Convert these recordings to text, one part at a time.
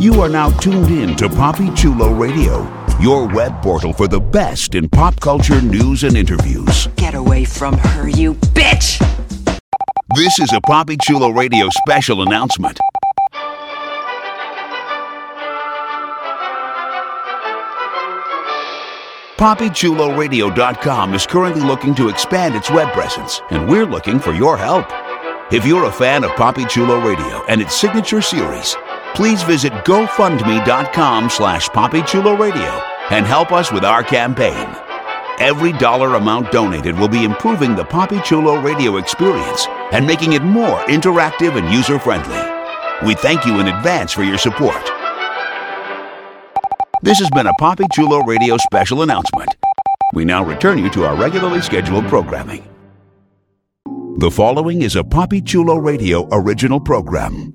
You are now tuned in to Poppy Chulo Radio, your web portal for the best in pop culture news and interviews. Get away from her, you bitch! This is a Poppy Chulo Radio special announcement. PoppyChuloRadio.com is currently looking to expand its web presence, and we're looking for your help. If you're a fan of Poppy Chulo Radio and its signature series, please visit GoFundMe.com slash PoppyChuloRadio and help us with our campaign. Every dollar amount donated will be improving the Poppy Chulo Radio experience and making it more interactive and user-friendly. We thank you in advance for your support. This has been a Poppy Chulo Radio special announcement. We now return you to our regularly scheduled programming. The following is a Poppy Chulo Radio original program.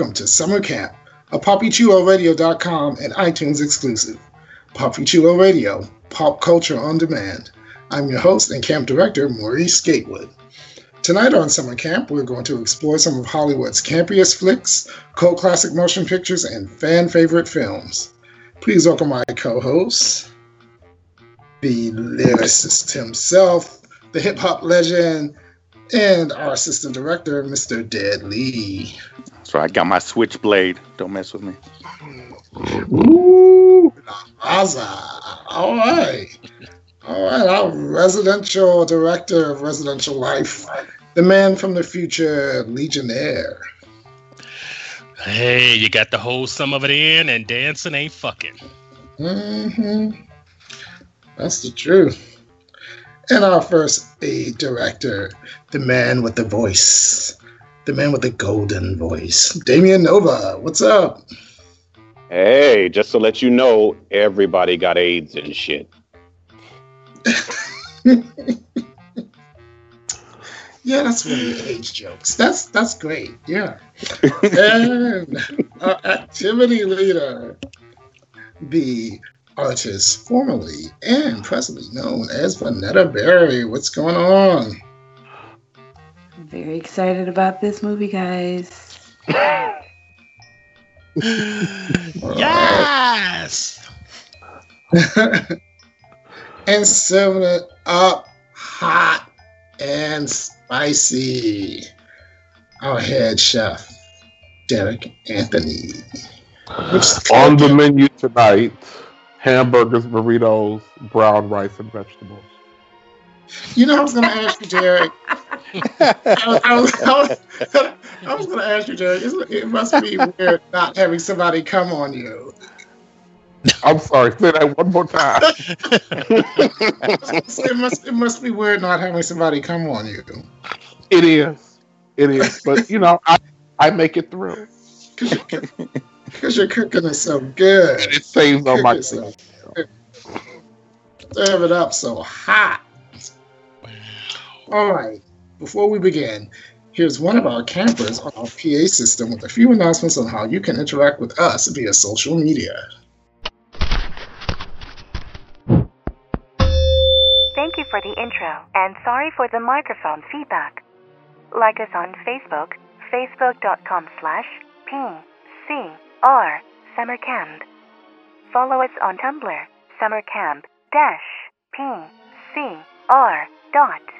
Welcome to Summer Camp, a PoppyChuloRadio.com and iTunes exclusive. Poppy Chulo Radio, pop culture on demand. I'm your host and camp director, Maurice Gatewood. Tonight on Summer Camp, we're going to explore some of Hollywood's campiest flicks, cult classic motion pictures, and fan favorite films. Please welcome my co host, the lyricist himself, the hip hop legend, and our assistant director, Mr. Dead Lee. So I got my switchblade. Don't mess with me. Ooh, Aza. All right. All right. Our residential director of residential life, the man from the future, Legionnaire. Hey, you got to hold some of it in, and dancing ain't fucking. hmm That's the truth. And our first aid director, the man with the voice, the man with the golden voice, Damian Nova. What's up? Hey, just to let you know, everybody got AIDS and shit. Yeah, that's one of the age jokes. That's that's great. Yeah. and our activity leader, the artist formerly and presently known as Vanetta Berry. What's going on? Very excited about this movie, guys. Yes. and serving it up hot and spicy. Our head chef, Derek Anthony. On the menu tonight, hamburgers, burritos, brown rice, and vegetables. You know, I was going to ask you, Derek. I, was, I, was, I, was, was going to ask you, Derek. It's- It must be weird not having somebody come on you. I'm sorry, say that one more time. So it must it must be weird not having somebody come on you It is. It is. But, you know, I, I make it through. because your cooking is so good. And it saves on my Cooking so Serve it up so hot. All right. Before we begin, here's one of our campers on our PA system with a few announcements on how you can interact with us via social media. Thank you for the intro, and sorry for the microphone feedback. Like us on Facebook, facebook.com slash PCR Summercamp. Follow us on Tumblr, summercamp dash PCR dot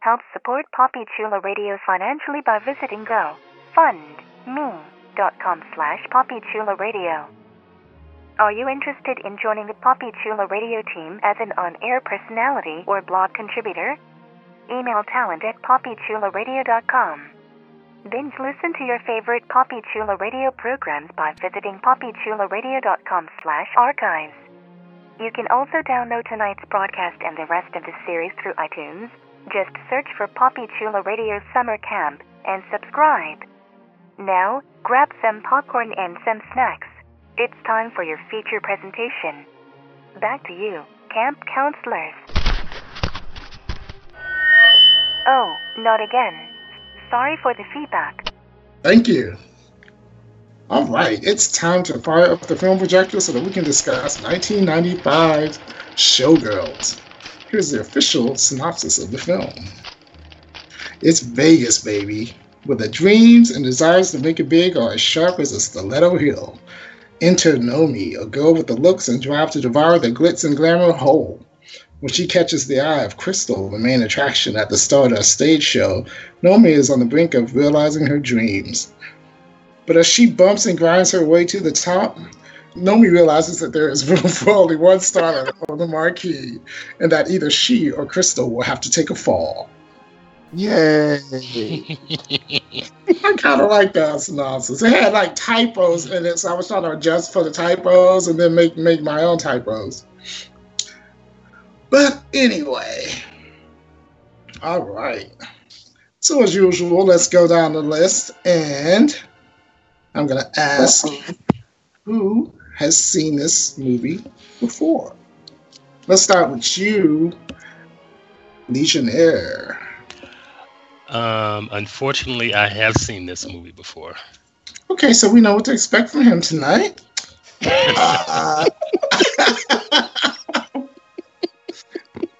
Help support Poppy Chula Radio financially by visiting gofundme.com slash poppychularadio. Are you interested in joining the Poppy Chula Radio team as an on-air personality or blog contributor? Email talent at poppychularadio.com. Binge listen to your favorite Poppy Chula Radio programs by visiting poppychularadio.com slash archives. You can also download tonight's broadcast and the rest of the series through iTunes. Just search for Poppy Chula Radio Summer Camp and subscribe. Now, grab some popcorn and some snacks. It's time for your feature presentation. Back to you, camp counselors. Oh, not again. Sorry for the feedback. Thank you. All right, it's time to fire up the film projector so that we can discuss 1995's Showgirls. Here's the official synopsis of the film. It's Vegas, baby, where the dreams and desires to make it big are as sharp as a stiletto heel. Enter Nomi, a girl with the looks and drive to devour the glitz and glamour whole. When she catches the eye of Crystal, the main attraction at the Stardust stage show, Nomi is on the brink of realizing her dreams. But as she bumps and grinds her way to the top, Nomi realizes that there is room for only one starter on the marquee, and that either she or Crystal will have to take a fall. Yay! I kind of like that synopsis. It had like typos in it, so I was trying to adjust for the typos and then make make my own typos. But anyway, all right. So as usual, let's go down the list, and I'm gonna ask who has seen this movie before. Let's start with you, Legionnaire. Um, unfortunately, I have seen this movie before. Okay, so we know what to expect from him tonight. Uh,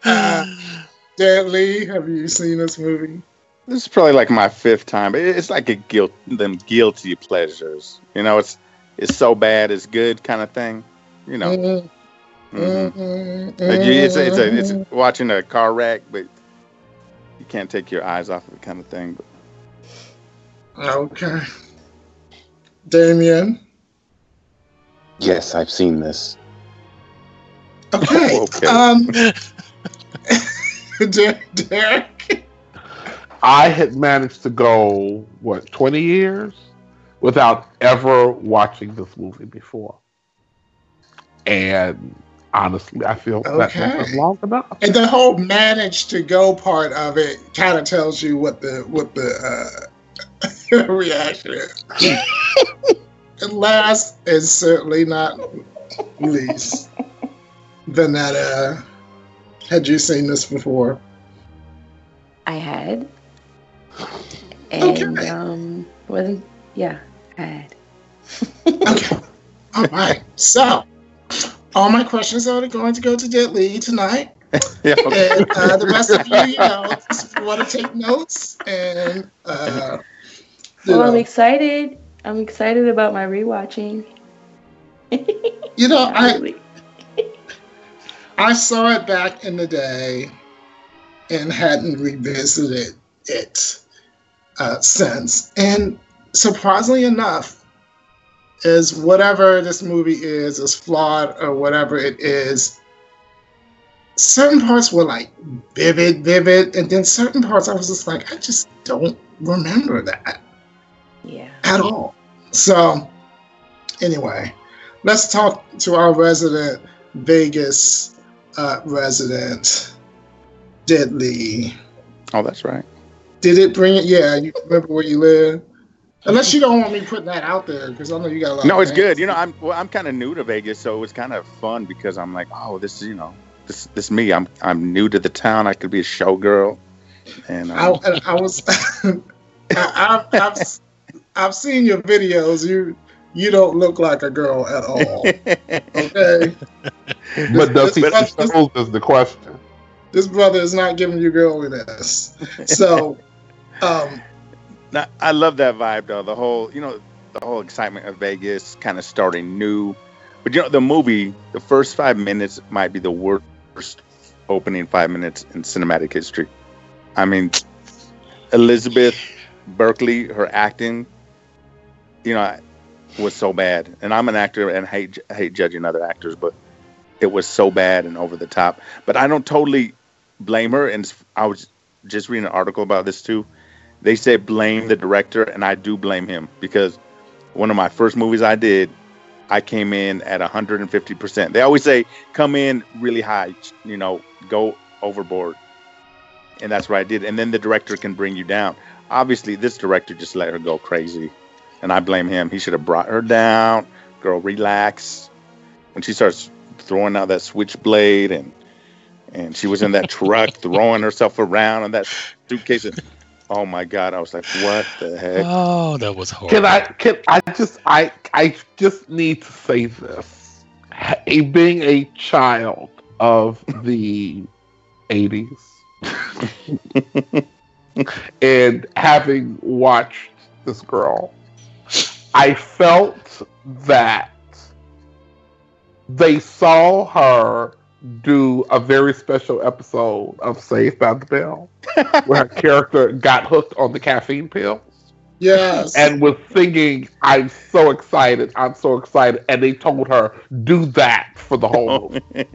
uh, Dad Lee, have you seen this movie? This is probably like my fifth time. It's like a guilt, them guilty pleasures. You know, it's it's so bad, it's good kind of thing. You know, Mhm, Mhm. mhm, Like you- it's a, it's a, it's watching a car wreck, but you can't take your eyes off of it, kind of thing. But Okay. Damien. Yes, I've seen this. Okay. Okay. Um, Derek. I had managed to go what twenty years without ever watching this movie before, and honestly, I feel that Okay. that's long enough. And the whole manage to go part of it kind of tells you what the what the uh, reaction is. and last and certainly not least, Vanetta. Had you seen this before? I had. And Okay. um wasn't yeah, I. Okay. All right. So, all my questions are going to go to Jet tonight. yeah, okay. And uh, the rest of you, you know, just want to take notes and, uh, you Well, I'm excited. I'm excited about my rewatching. you know, I. I saw it back in the day and hadn't revisited it uh, since. And surprisingly enough, is whatever this movie is, is flawed or whatever it is, certain parts were like vivid, vivid, and then certain parts I was just like, I just don't remember that Yeah. at all. So, anyway, let's talk to our resident Vegas uh, resident, Deadly. Oh, that's right. Did it bring it? Yeah, you remember where you live? Unless you don't want me putting that out there, because I know you got a lot. No, of it's good. You know, I'm well, I'm kind of new to Vegas, so it was kind of fun because I'm like, oh, this is you know, this this me. I'm I'm new to the town. I could be a showgirl, and I, um, I, I was. I, I've, I've, I've seen your videos. You you don't look like a girl at all. Okay, But does he this- fit those is the question. this brother is not giving you girliness. So, um, Now, I love that vibe though. The whole, you know, the whole excitement of Vegas, kind of starting new. But you know, the movie, the first five minutes might be the worst opening five minutes in cinematic history. I mean, Elizabeth Berkley, her acting, you know, was so bad. And I'm an actor and hate hate judging other actors, but it was so bad and over the top. But I don't totally blame her. And I was just reading an article about this too. They said blame the director, and I do blame him because one of my first movies I did, I came in at 150%. They always say come in really high, you know, go overboard. And that's what I did. And then the director can bring you down. Obviously, this director just let her go crazy. And I blame him. He should have brought her down. Girl, relax. When she starts throwing out that switchblade and and she was in that truck throwing herself around in that suitcase. And, oh my god! I was like, what the heck? Oh, that was horrible. Can I? Can I just? I I just need to say this. A, being a child of the '80s and having watched this girl, I felt that they saw her do a very special episode of Saved by the Bell, where her character got hooked on the caffeine pills. Yes. And was singing, I'm so excited, I'm so excited. And they told her, do that for the whole movie.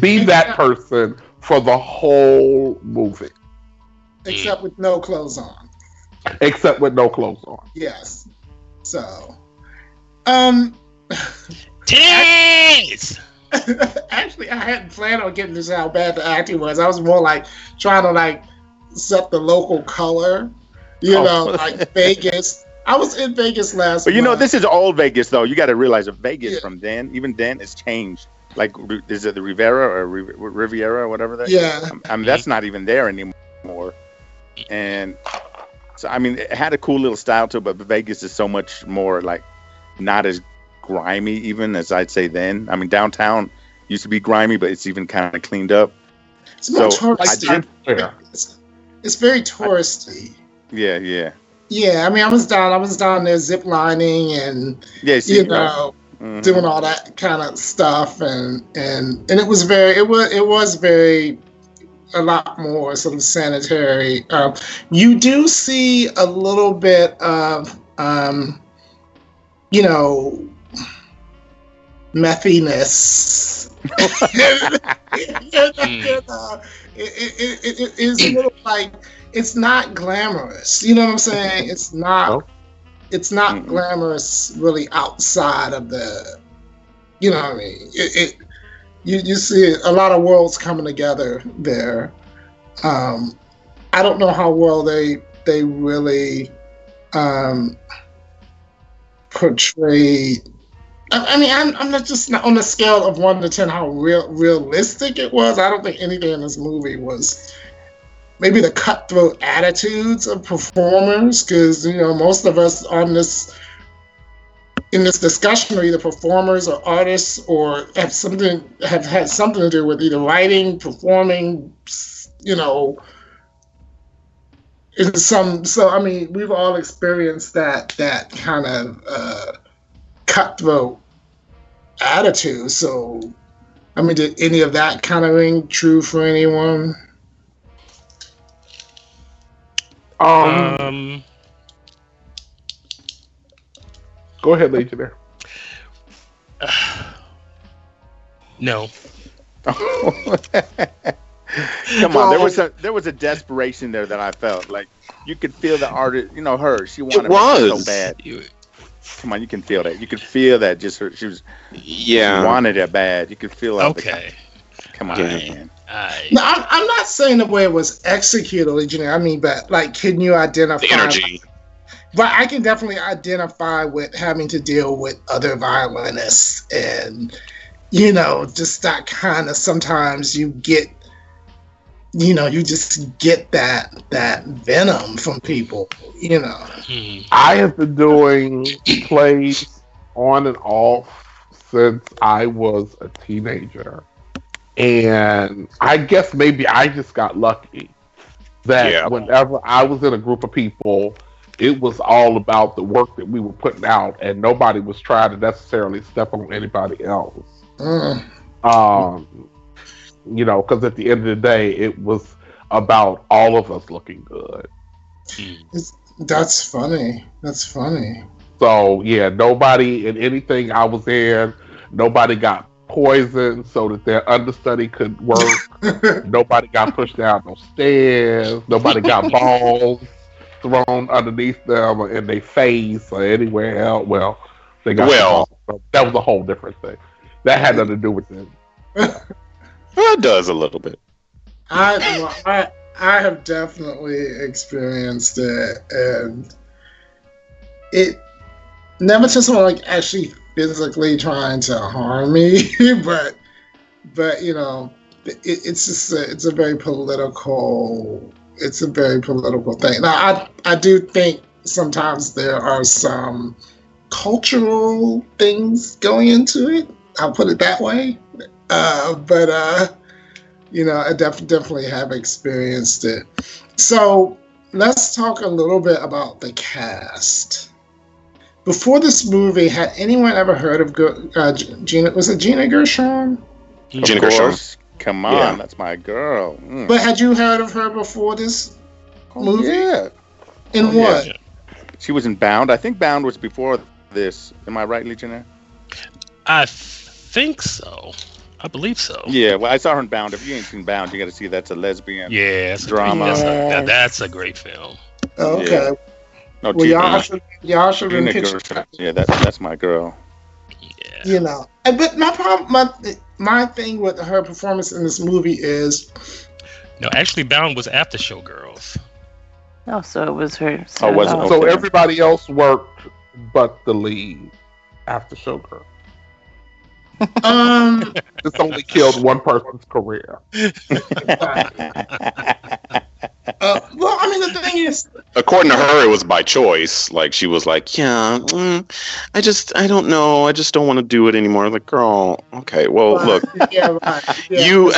Be that person for the whole movie. Except with no clothes on. Except with no clothes on. Yes. So, um, Tits! actually, I hadn't planned on getting this how bad the acting was. I was more like trying to like set the local color, you Oh. know, like Vegas. I was in Vegas last. But you know, this is old Vegas, though. You got to realize that Vegas Yeah. from then, even then, has changed. Like, is it the Rivera or Riv- Riviera or whatever that? Yeah. I mean, that's not even there anymore. And so, I mean, it had a cool little style to it, but Vegas is so much more like not as grimy, even as I'd say then. I mean, downtown used to be grimy, but it's even kind of cleaned up. It's so I touristy. did- It's, it's very touristy. Yeah, yeah, Yeah, I mean, I was down. I was down there zip lining and yeah. See, you know mhm. doing all that kind of stuff, and and and it was very. It was it was very a lot more sort of sanitary. Um, you do see a little bit of um, you know methiness. You know, it, is a little like it's not glamorous. You know what I'm saying? It's not. No. It's not Mm-mm. glamorous, really, outside of the. You know what I mean? It, it you you see a lot of worlds coming together there. Um, I don't know how well they they really um, portrayed I, mean, I'm, I'm not just not on a scale of one to ten how real realistic it was. I don't think anything in this movie was maybe the cutthroat attitudes of performers, because you know most of us on this in this discussion are either performers or artists or have something have had something to do with either writing, performing, you know. In some, so I mean, we've all experienced that that kind of uh, cutthroat attitude. So, I mean, did any of that kind of ring true for anyone? Um, Um, go ahead, Legionnaire. no. Come on, there was a there was a desperation there that I felt like you could feel the artist. You know, her she wanted it so was. bad. You- Come on, you can feel that. You could feel that. Just her, she was Yeah. wanted it bad. You could feel all the- Okay. come on, Yeah. man. I, No, I'm, I'm not saying the way it was executed, Legionnaire. I mean, but like, can you identify? The energy. But I can definitely identify with having to deal with other violinists and, you know, just that kind of sometimes you get, you know, you just get that that venom from people, you know. hmm. I have been doing plays on and off since I was a teenager. And I guess maybe I just got lucky that Yeah. whenever I was in a group of people, it was all about the work that we were putting out, and nobody was trying to necessarily step on anybody else. Mm. Um, you know, because at the end of the day, it was about all of us looking good. Mm. That's funny. That's funny. So yeah, nobody in anything I was in, nobody got poisoned so that their understudy could work. nobody got pushed down no stairs. Nobody got balls thrown underneath them or in their face or anywhere else. Well, they got Well- balls. that was a whole different thing. That had nothing to do with it. Well, it does a little bit. I I I have definitely experienced it, and it never to someone like actually physically trying to harm me, but but you know, it, it's just a, it's a very political it's a very political thing. Now I I do think sometimes there are some cultural things going into it. I'll put it that way. Uh, but uh, you know, I def- definitely have experienced it. So let's talk a little bit about the cast. Before this movie, had anyone ever heard of uh, Gina? Was it Gina Gershon? Gina of Gershon. Come on, Yeah. that's my girl. Mm. But had you heard of her before this Oh, movie? yeah. In Oh, yeah. what? She was in Bound. I think Bound was before this. Am I right, Legionnaire? I think so. I believe so. Yeah, well, I saw her in Bound. If you ain't seen Bound, you got to see that's a lesbian Yeah, that's drama. A great, that's, a, that- that's a great film. Okay. Yeah. No, Well, y'all should y'all should have Gina been Gershon. Yeah, that's that's my girl. Yeah. you know. And- But my problem, my my thing with her performance in this movie is No, actually, Bound was after Showgirls. Oh, so it was her. Oh, was it? started off- So everybody else worked but the lead after Showgirl. Um This only killed one person's career. uh, well, I mean the thing is According to her, it was by choice. Like she was like, "Yeah, mm, I just, I don't know. I just don't want to do it anymore." Like, girl, okay, well, look, yeah, right. Yeah. you,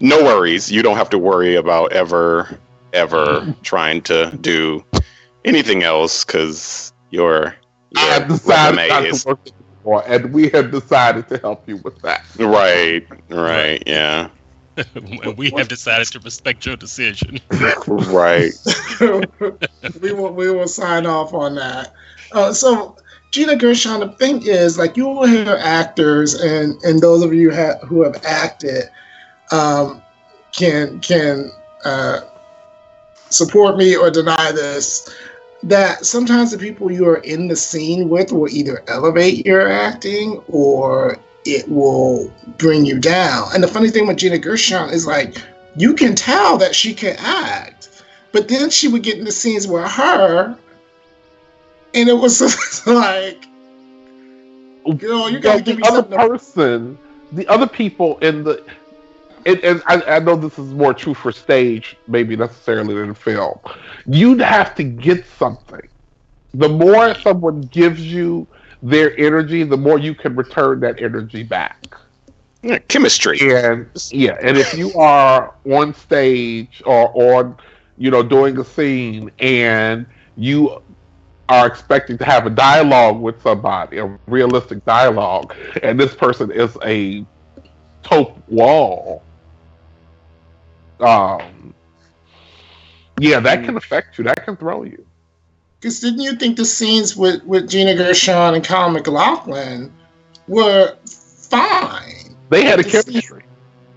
no worries. You don't have to worry about ever, ever trying to do anything else because your, I your have decided resume not is to work anymore, and we have decided to help you with that. right, right, yeah, we have decided to respect your decision. right. we will we will sign off on that. Uh, so Gina Gershon, the thing is, like you will hear actors, and and those of you ha- who have acted um, can can uh, support me or deny this. That sometimes the people you are in the scene with will either elevate your acting or it will bring you down. And the funny thing with Gina Gershon is like you can tell that she can act, but then she would get in the scenes with her, and it was just like, girl, you gotta But give the me other something. to- person, the other people in the, and, and I, I know this is more true for stage, maybe necessarily than film. You'd have to get something. The more someone gives you their energy, the more you can return that energy back. Yeah, chemistry. And yeah, and if you are on stage or on, you know, doing a scene and you are expecting to have a dialogue with somebody, a realistic dialogue, and this person is a taupe wall, um, yeah, that can affect you. That can throw you. Because didn't you think the scenes with, with Gina Gershon and Kyle MacLachlan were fine? They had a The scene- chemistry.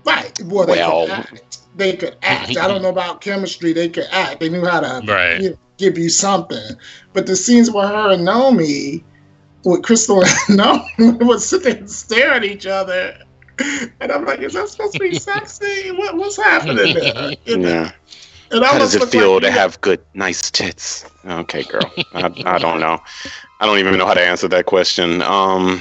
Right. Well, they Well- could act. They could act. I don't know about chemistry. They could act. They knew how to Right. you know, give you something. But the scenes with her and Naomi, with Crystal and Naomi, would sit there and stare at each other. And I'm like, is that supposed to be sexy? What, what's happening there? You know? Yeah. It How does it feel like to you- have good, nice tits? Okay, girl. I, I don't know. I don't even know how to answer that question. Um,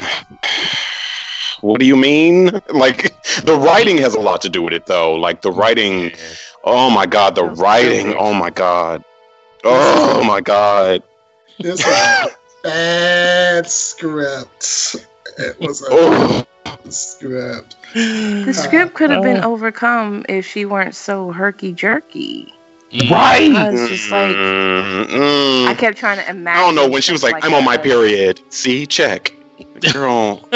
what do you mean? Like the writing has a lot to do with it, though. Like the writing. Oh my god, the writing. Oh my god. Oh my god. This was a bad script. It was a Oh, the script. The script could have been overcome if she weren't so herky jerky. Mm. Right. I was just like, Mm-mm. I kept trying to imagine. I don't know when she was stuff like, "I'm on my period." See, check, girl.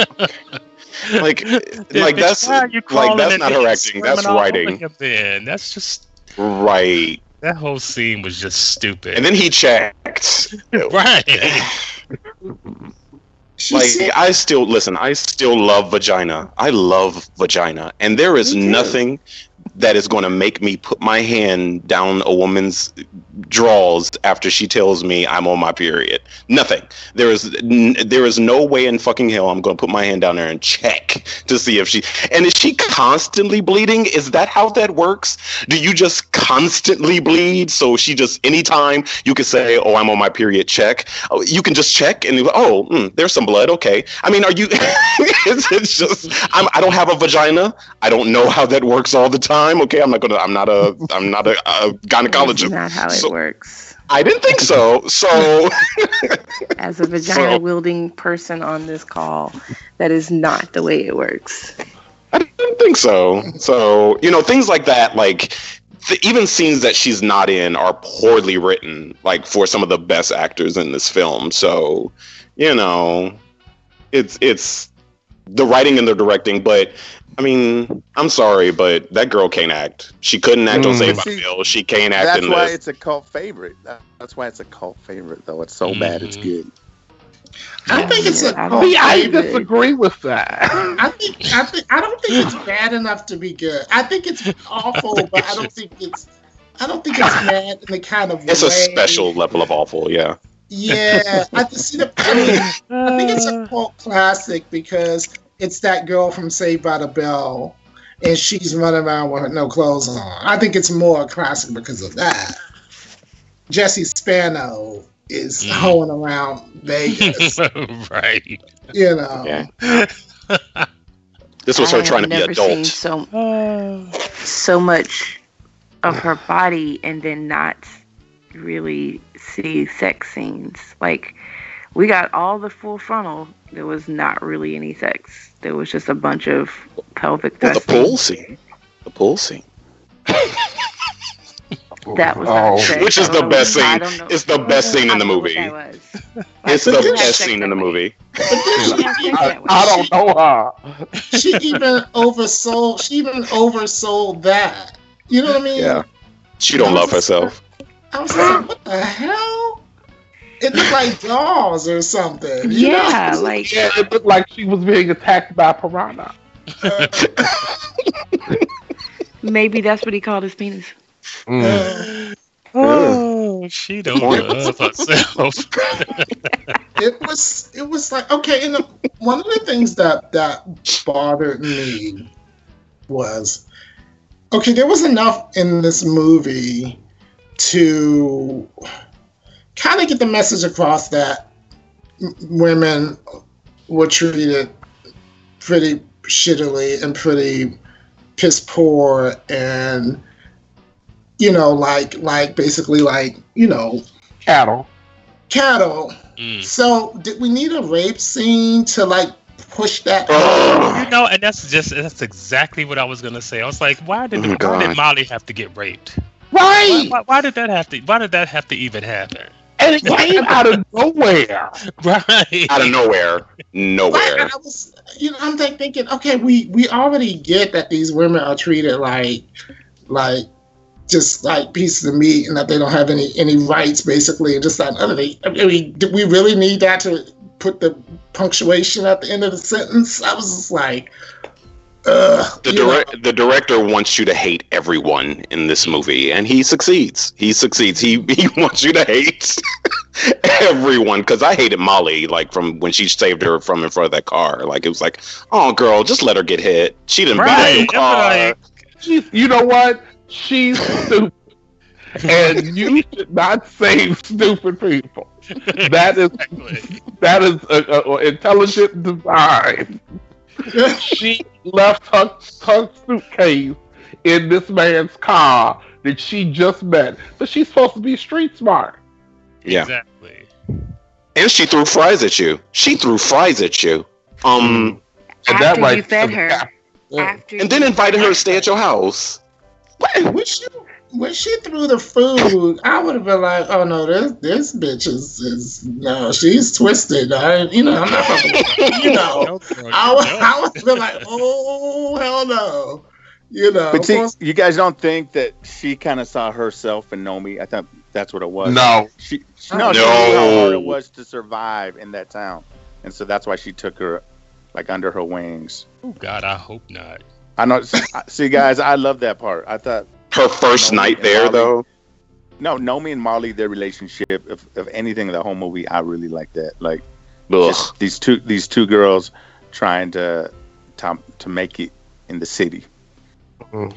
like, like that's why are you like that's not her acting. That's screaming all over writing, Then that's just right? that whole scene was just stupid. And then he checked. right. She like said- I still listen. I still love vagina. I love vagina, and there is nothing that is going to make me put my hand down a woman's drawers after she tells me I'm on my period. Nothing. There is n- there is no way in fucking hell I'm going to put my hand down there and check to see if she and is she constantly bleeding? Is that how that works? Do you just constantly bleed? So she just anytime you can say, "Oh, I'm on my period." Check. Oh, you can just check and oh, mm, there's some blood. Okay. I mean, are you? it's, it's just I'm, I don't have a vagina. I don't know how that works all the time. Okay, I'm not gonna. I'm not a. I'm not a, a That's gynecologist. not how it So- works. I didn't think so. So As a vagina wielding person on this call, that is not the way it works. I didn't think so. So you know things like that, like. The, even scenes that she's not in are poorly written, like for some of the best actors in this film. So, you know, it's it's the writing and the directing, but I mean, I'm sorry, but that girl can't act. She couldn't act on Mm. Saved by See, the Bell. She can't act That's in why this. it's a cult favorite. That's why it's a cult favorite, though. It's so bad, it's Mhm. good. I think it's a I cult See, I disagree with that. I think I think I don't think it's bad enough to be good. I think it's awful, but I don't think it's I don't think it's bad in the kind of It's way. a special level of awful, yeah. Yeah, I see the. I, mean, I think it's a cult classic because it's that girl from Saved by the Bell, and she's running around with no clothes on. I think it's more a classic because of that. Jessie Spano is Mm. hoeing around Vegas, right. you know. Yeah. This was I her have trying to be never Seen adult. so so much of her body and then not really see sex scenes. Like we got all the full frontal. There was not really any sex. There was just a bunch of pelvic Well, the thrusting. pool scene. The pool scene. That was Oh. sex. Which is the don't best scene. It's the best scene in the don't know what movie. It's the best scene in the movie. I, I don't know her. She even oversold. She even oversold that. You know what I mean? Yeah. She don't love herself. I was like, what the hell? It looked like dolls or something. you know? Yeah, like Yeah, it looked like she was being attacked by a piranha. maybe that's what he called his penis. Mm. Uh, Oh, she don't love herself. it was it was like okay and the, one of the things that that bothered me was okay there was enough in this movie to kind of get the message across that m- women were treated pretty shittily and pretty piss poor and you know like like basically like you know Cattle. cattle Mm. so did we need a rape scene to like push that? You know, and that's just that's exactly what I was gonna say. I was like, why did Oh, why did Molly have to get raped? Right. Why, why did that have to? Why did that have to even happen? And it came out of nowhere. Right. Out of nowhere. Right, Nowhere. I was, you know, I'm like thinking, okay, we we already get that these women are treated like, like, just like pieces of meat, and that they don't have any any rights, basically, and just that other thing. I mean, do we really need that to put the punctuation at the end of the sentence? I was just like, ugh. The, you know. direct, the director wants you to hate everyone in this movie, and he succeeds. He succeeds. He he wants you to hate everyone because I hated Molly like from when she saved her from in front of that car. Like it was like, oh girl, just let her get hit. She didn't beat up Right. your car. Like, you know what? She's stupid. and you should not save stupid people. That is exactly. that is a, a- a intelligent design. She left her, her suitcase in this man's car that she just met, but she's supposed to be street smart. Yeah, Exactly. and she threw fries at you. She threw fries at you. Um, And After right you fed to- her. After And then invited her to stay at your house. What? When she when she threw the food, I would have been like, "Oh no, this this bitch is, is no, she's twisted." I, you know, I'm not fucking, you know. No, girl, I you would, don't. I would be like, "Oh hell no," you know. But see, plus- you guys don't think that she kind of saw herself in Nomi? I thought that's what it was. No. she, she no, she knew how No. hard it was to survive in that town, and so that's why she took her like under her wings. Oh God, I hope not. I know. See, guys, I love that part. I thought Her first No, night there, Molly- though. no, Nomi and Molly, their relationship, if, if anything, the whole movie, I really like that. Like just these two these two girls trying to to, to make it in the city. Mm.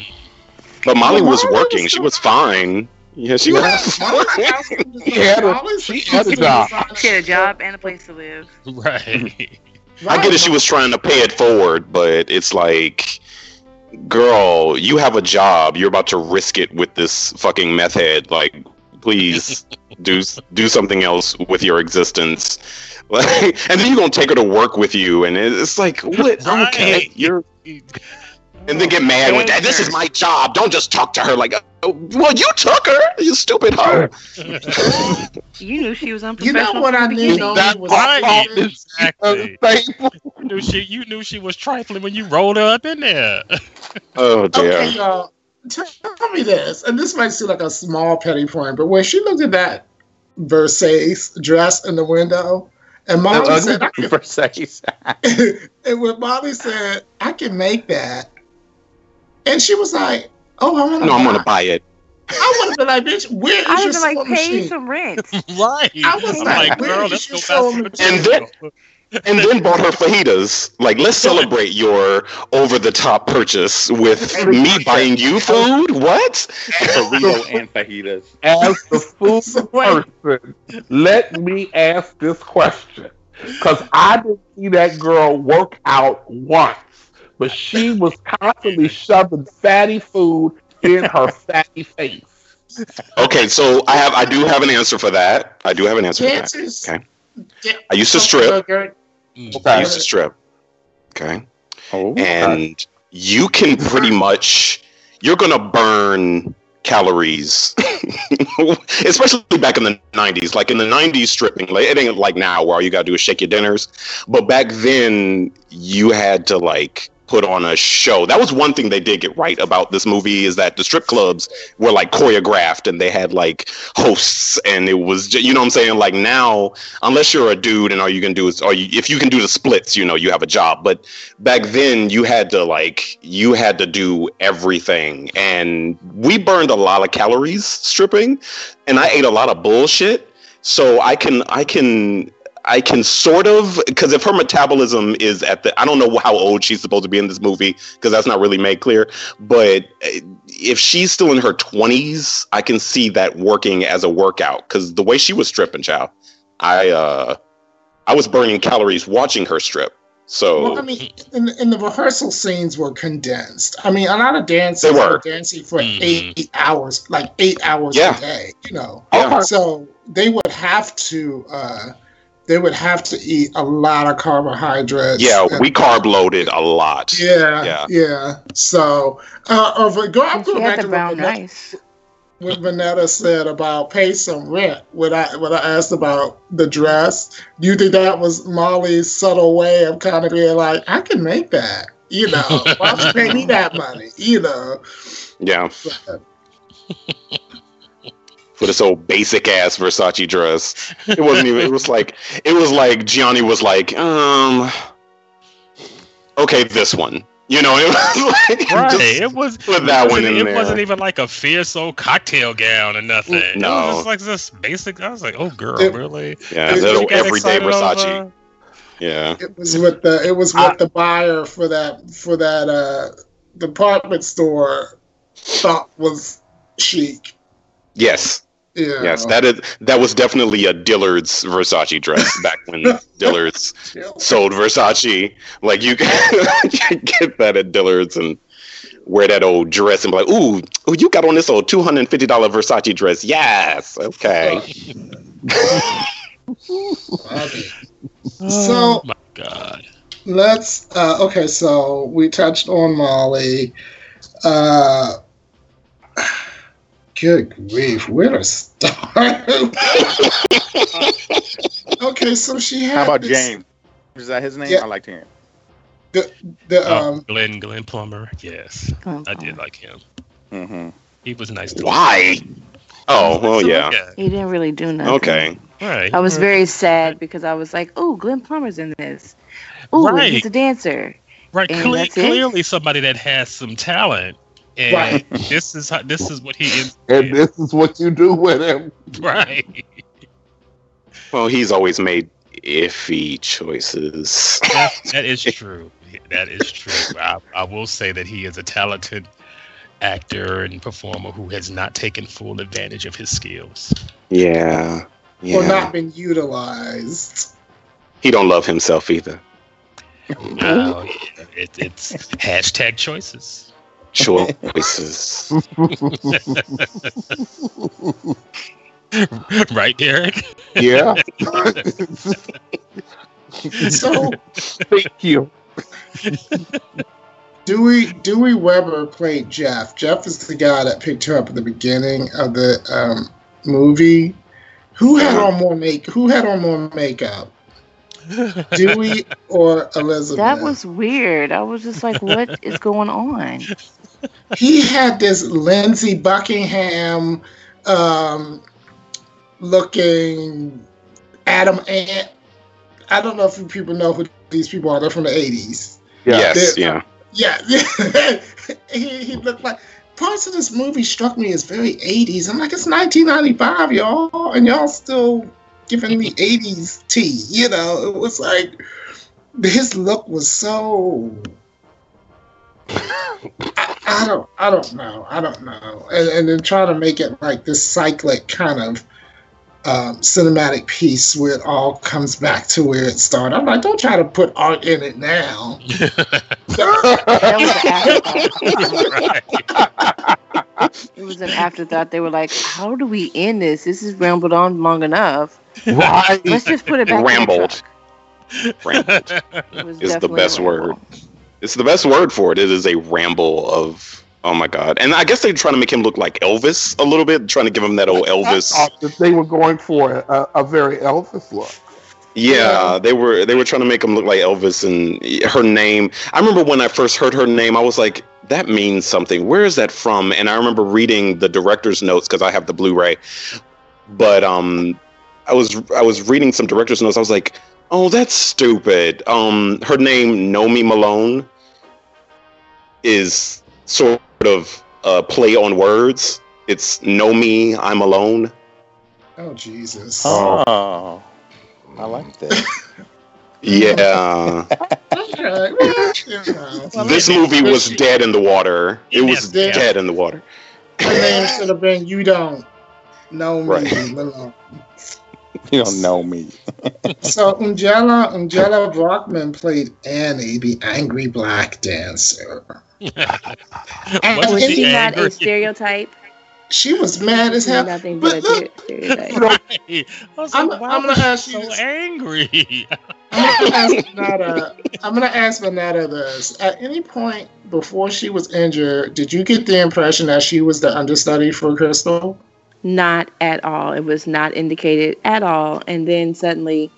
But Molly Well, was Molly working. was she was fine. Yeah, she was. Molly asked him to- She had a- she had a job. She had a job and a place to live. Right. I get it. She was trying to pay it forward, but it's like, girl, you have a job. You're about to risk it with this fucking meth head. Like, please do do something else with your existence. Like, and then you're gonna take her to work with you, and it's like, what? Right. Okay, you're. And then get mad with that. This is my job. Don't just talk to her like, oh, well, you took her. You stupid hoe. You knew she was You unprofessional. know what I from the knew? beginning. That was was Right. exactly. Exactly. You knew she, you knew she was trifling when you rolled her up in there. Oh dear. Okay, y'all. Tell me this, and this might seem like a small petty point, but when she looked at that Versace dress in the window, and Molly said, I can, Versace. and when Molly said, I can make that, and she was like, Oh, I'm gonna No, I'm buy gonna buy it. I would have been like, bitch, where is I your was like, pay machine? some rent. right. I was I'm like, like, girl, is let's go your buy? And then- and then bought her fajitas. Like, let's celebrate your over the top purchase with me buying you food. What? Burrito and fajitas. As the food So person, let me ask this question. Because I didn't see that girl work out once, but she was constantly shoving fatty food in her fatty face. Okay, so I have I do have an answer for that. I do have an answer for that. Dancers. Okay. I used to strip. I Okay. used to strip. Okay. Oh, And you can pretty much you're gonna burn calories. Especially back in the nineties. Like in the nineties stripping, like it ain't like now where all you gotta do is shake your dinners. But back then you had to like put on a show. That was one thing they did get right about this movie is that the strip clubs were like choreographed and they had like hosts and it was ju- you know what I'm saying? Like now unless you're a dude and all you can do is or you, if you can do the splits you know you have a job. But back then you had to like you had to do everything. And we burned a lot of calories stripping and I ate a lot of bullshit. So I can I can I can sort of because if her metabolism is at the I don't know how old she's supposed to be in this movie because that's not really made clear. But uh, if she's still in her twenties, I can see that working as a workout because the way she was stripping, child, I uh I was burning calories watching her strip. So Well, I mean, in, in the rehearsal scenes were condensed. I mean, a lot of dancers They were. were dancing for Mhm. eight hours, like eight hours Yeah. a day. You know, Yeah. so they would have to. uh they would have to eat a lot of carbohydrates. yeah, and- we carb loaded a lot. Yeah, Yeah. yeah, So, uh, uh, but go, I'm going back to brown what Vanetta, rice. what Vanetta said about pay some rent. When I when I asked about the dress, do you think that was Molly's subtle way of kind of being like, I can make that. You know, why don't you pay me that money? You know, Yeah. For this old basic ass Versace dress. It wasn't even it was like it was like Gianni was like, um okay, this one. You know, it was like Right. it was. put that one in It there. wasn't even like a fierce old cocktail gown or nothing. No, It was just like this basic. I was like, oh girl, It- really? yeah, Did that You old got everyday excited Versace. over- Yeah. it was with the it was with I- the buyer for that for that uh department store thought was chic. Yes. Yeah. Yes. That is that was definitely a Dillard's Versace dress back when Dillard's sold Versace. Like you can get that at Dillard's and wear that old dress and be like, ooh, ooh you got on this old two hundred and fifty dollar Versace dress. Yes, okay. So- Oh my god. let's. Uh, okay, so we touched on Molly. Uh, good grief, where to start? okay, so she had. How about this- James? Is that his name? Yeah. I liked him. The, the Oh, um, Glenn Glenn Plummer. Yes, Glenn I did like him. Mm-hmm. He was nice. To Why? Oh, well, yeah. He didn't really do nothing. Okay. Right. I was very sad because I was like, "Oh, Glenn Plummer's in this. Oh, Right. he's a dancer." Right. Cle- that's it? clearly, somebody that has some talent. And Right. this is how, this is what he is. And this is what you do with him. Right. Well, he's always made iffy choices. That, that is true. That is true. I, I will say that he is a talented actor and performer who has not taken full advantage of his skills. Yeah. or not been utilized. He don't love himself either. Uh, it, it's hashtag choices. Choices. right, Derek? Yeah. So Thank you. Dewey Dewey Weber played Jeff. Jeff is the guy that picked her up at the beginning of the um, movie. Who had on more make? Who had on more makeup? Dewey or Elizabeth? That was weird. I was just like, "What is going on?" He had this Lindsey Buckingham um, looking Adam Ant. I don't know if you people know who these people are. They're from the eighties. Yeah. yes, They're- yeah. Yeah, yeah. he, he looked like parts of this movie struck me as very 80s. I'm like, it's 1995, y'all, and y'all still giving me 80s tea. You know, it was like his look was so. I, I don't, I don't know, I don't know, and, and then try to make it like this cyclic kind of um, cinematic piece where it all comes back to where it started. I'm like, don't try to put art in it now. That was an afterthought. It was an afterthought. They were like, "How do we end this? This has rambled on long enough. right. Let's just put it back." Rambled. In the truck." Rambled is the definitely a best word. It's the best word for it. It is a ramble of oh my god. And I guess they're trying to make him look like Elvis a little bit, trying to give him that old Elvis. I thought that they were going for a, a very Elvis look. Yeah, they were they were trying to make him look like Elvis and her name. I remember when I first heard her name, I was like, that means something. Where is that from? And I remember reading the director's notes because I have the Blu-ray. But um I was I was reading some director's notes. I was like, oh, that's stupid. Um her name Nomi Malone is sort of a play on words. It's know me, I'm alone. Oh Jesus! Oh, I like that. Yeah. Okay, well, you know. this movie was dead in the water. It was Yeah. dead in the water. Her name should have been "You Don't Know Me." Right. Malone. you don't know me. So Angela Angela Brockman played Annie, the angry black dancer. What Was was she the not a stereotype? She was mad as hell. Nothing But but look, stereotype. you know, I was I'm- I'm gonna ask you so this. angry. I'm gonna ask Vanetta. I'm gonna ask Vanetta this. At any point before she was injured, did you get the impression that she was the understudy for Crystal? Not at all. It was not indicated at all. And then suddenly,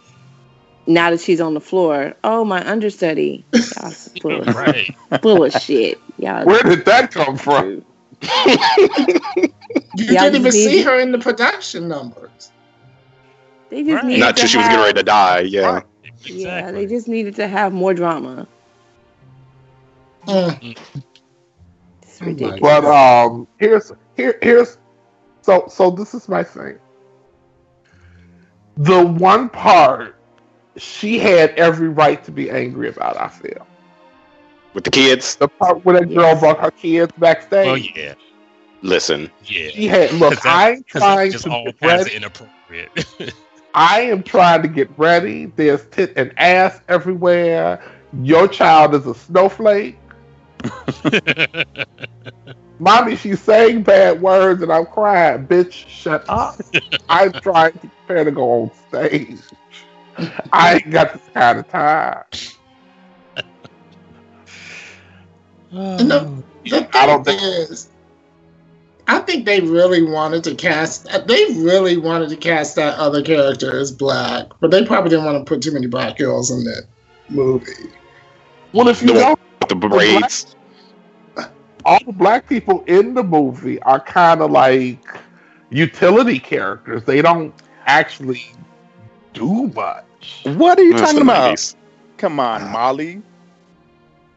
now that she's on the floor, oh my understudy, y'all full of, right. full of shit. Y'all, Where did that come from? You Yeah, didn't even see her in the production numbers. they just Right. needed Not to till she was getting have- ready to die. Yeah. Yeah, they just needed to have more drama. Mm. It's Oh ridiculous. But um, here's here here's so so this is my thing. The one part she had every right to be angry about. I feel With the kids, the part where that girl brought her kids backstage. Oh yeah, listen. yeah. She had look. 'Cause that- I'm 'cause that trying just to all get kinds of ready. inappropriate. I am trying to get ready. There's tit and ass everywhere. Your child is a snowflake. Mommy, she's saying bad words and I'm crying. Bitch, shut up. I'm trying to prepare to go on stage. I ain't got this kind of time. And the, the I don't think- is, I think they really wanted to cast. They really wanted to cast that other character as black, but they probably didn't want to put too many black girls in that movie. Well, if you The one know, the braids. All the black people in the movie are kind of like utility characters. They don't actually do much. What are you That's talking about? 90s. Come on, Molly.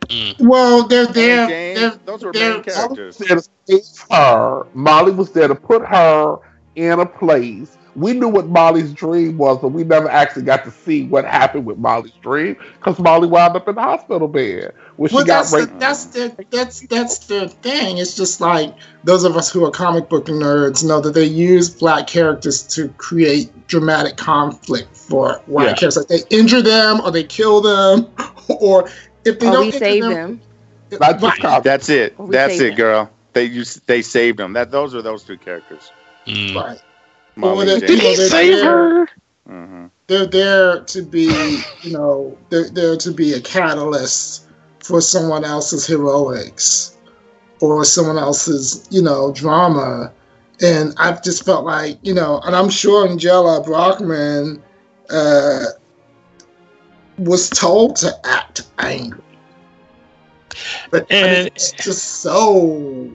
Mm. Well, they're there. James, They're, those were they're- main characters. There to save her. Molly was there to put her in a place. We knew what Molly's dream was, but we never actually got to see what happened with Molly's dream because Molly wound up in the hospital bed where she well, got that's the, raped. that's the that's that's the thing. It's just like those of us who are comic book nerds know that they use black characters to create dramatic conflict for white Yeah. characters. Like they injure them, or they kill them, or if they Or don't we save them, them. Not just right. That's it. That's saved it, them. girl. They used, they saved them. That those are those two characters. Mm. right. Molly Well, they- James. Did he Save save her. Mhm. they're there to be, you know, they're there to be a catalyst for someone else's heroics or someone else's, you know, drama. And I've just felt like, you know, and I'm sure Angela Brockman uh, was told to act angry. But I mean, And- it's just so.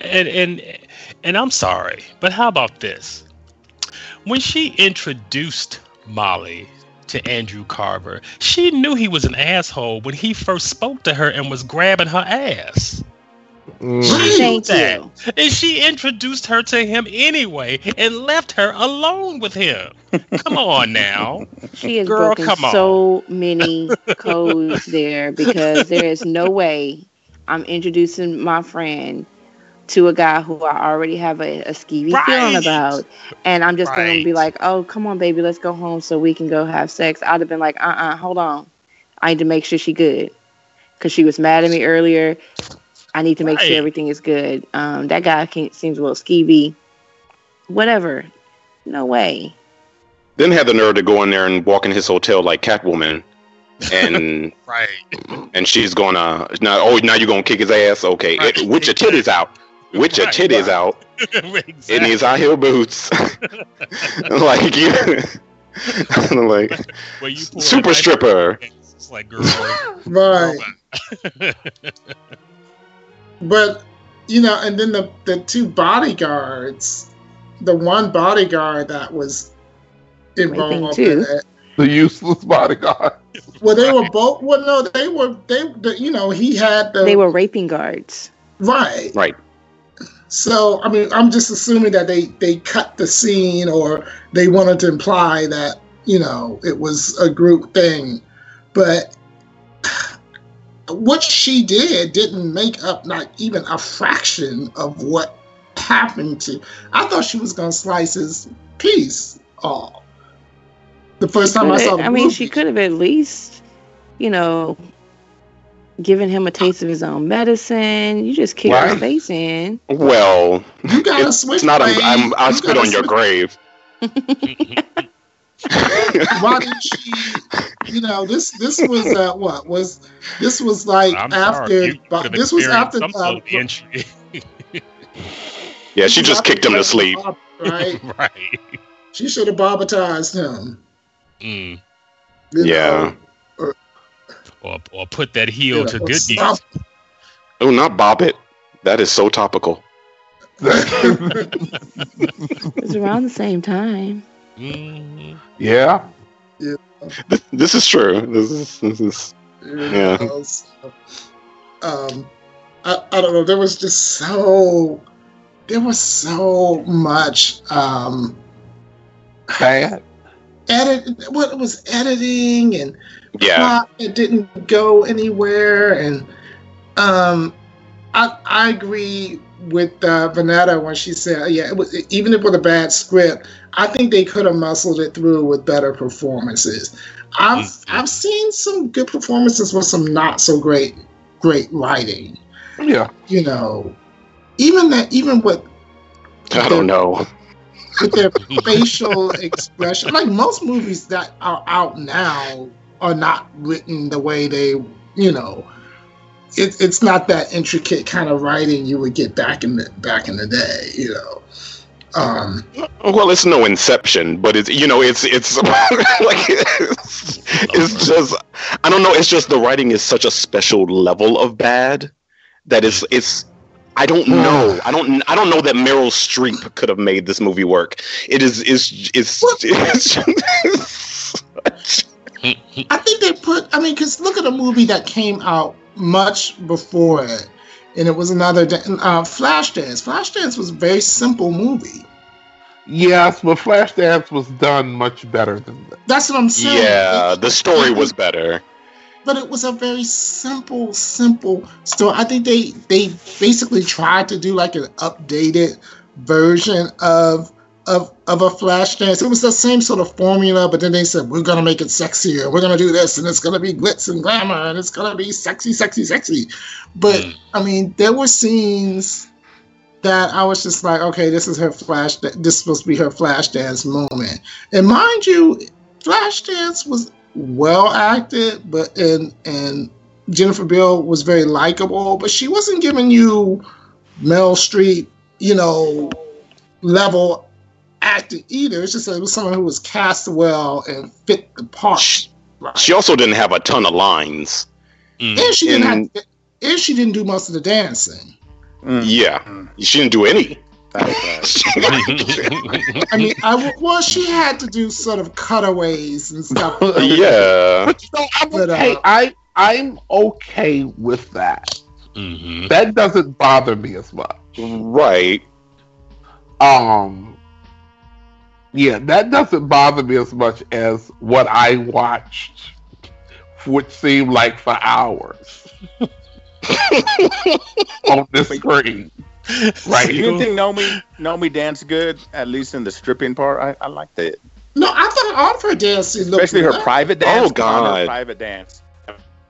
And and and I'm sorry, but how about this? When she introduced Molly to Andrew Carver, she knew he was an asshole when he first spoke to her and was grabbing her ass. Mm. Thank that. you. And she introduced her to him anyway and left her alone with him. Come on now. She has Girl, broken come on. so many codes there because there is no way I'm introducing my friend to a guy who I already have a, a skeevy feeling about, and I'm just going to be like, "Oh, come on, baby, let's go home so we can go have sex." I'd have been like, "Uh, uh hold on, I need to make sure she good," because she was mad at me earlier. I need to make Right. sure everything is good. Um, that guy can, seems a little skeevy. Whatever. No way. Then had the nerve to go in there and walk in his hotel like Catwoman, and Right. and she's gonna now. Oh, now you're gonna kick his ass? Okay, Right. it, with your titties out. With your Right. titties out in exactly. these high heel boots, like you, like Where you super that- stripper. It's like girl. Right. But you know, and then the the two bodyguards, the one bodyguard that was involved in it. The useless bodyguard. Well, they were both. Well, no, they were. They, the, you know, he had the They were raping guards. right. Right. So, I mean, I'm just assuming that they they cut the scene, or they wanted to imply that you know it was a group thing, but what she did didn't make up not even a fraction of what happened to. I thought she was gonna slice his piece off. The first time I saw the I mean, she could have at least, you know, given him a taste of his own medicine. You just kick Right. his face in. Well, You gotta it's, switch. it's not. I'm, blades. I'm, I You spit gotta on your switch- grave. Why did she? You know, this this was uh, what was this was like I'm after sorry. You Bo- could have this was after some uh, entry. Yeah, she this just kicked him to Bob- sleep. Right? right. She should have barbatized him. Mm. Yeah. know. Or, or put that heel Yeah, to good stop- use. Oh, not Bob it. That is so topical. it's around the same time. Mm. yeah. This, this is true. This is this is Yeah. um, I, I don't know. There was just so there was so much um, Bad. Edit. What it was editing and yeah. that didn't go anywhere, and um, I I agree with uh, Vanetta when she said, yeah, it was, even if with a bad script, I think they could have muscled it through with better performances. I've Mhm. I've seen some good performances with some not so great great writing. Yeah. You know, even that even with I don't know. With their facial expression. Like most movies that are out now are not written the way they, you know, it, it's not that intricate kind of writing you would get back in the back in the day, you know. Um, Well, it's no Inception, but it's you know it's it's like it's, it's just I don't know. It's just the writing is such a special level of bad that it's it's I don't know. I don't I don't know that Meryl Streep could have made this movie work. It is is it's, it's, I think they put. I mean, because look at a movie that came out much before it, and it was another uh, Flashdance. Flashdance was a very simple movie. Yes, but Flashdance was done much better than that. That's what I'm saying. yeah, the story was better. But it was a very simple, simple story. I think they they basically tried to do like an updated version of of of a Flashdance. It was the same sort of formula, but then they said we're gonna make it sexier. We're gonna do this, and it's gonna be glitz and glamour, and it's gonna be sexy, sexy, sexy. But mm. I mean, there were scenes that I was just like, okay, this is her flash. This is supposed to be her Flashdance moment. And mind you, Flashdance was well acted, but and and Jennifer Beals was very likable, but she wasn't giving you Meryl Streep, you know, level acting either. It's just that it was someone who was cast well and fit the part. She, she also didn't have a ton of lines. and she didn't and- have, and she didn't do most of the dancing. Mm. Yeah, she didn't do any. I mean, I w- well, she had to do sort of cutaways and stuff. yeah. But you know, I'm But, uh, okay. I I'm okay with that. hmm That doesn't bother me as much. Right. Um, yeah, that doesn't bother me as much as what I watched, which seemed like for hours on the screen. Right. You didn't think Naomi Naomi danced good, at least in the stripping part. I, I liked it, No, I thought all of her dancing looked especially her good. private oh, dance. Oh, God. her private dance.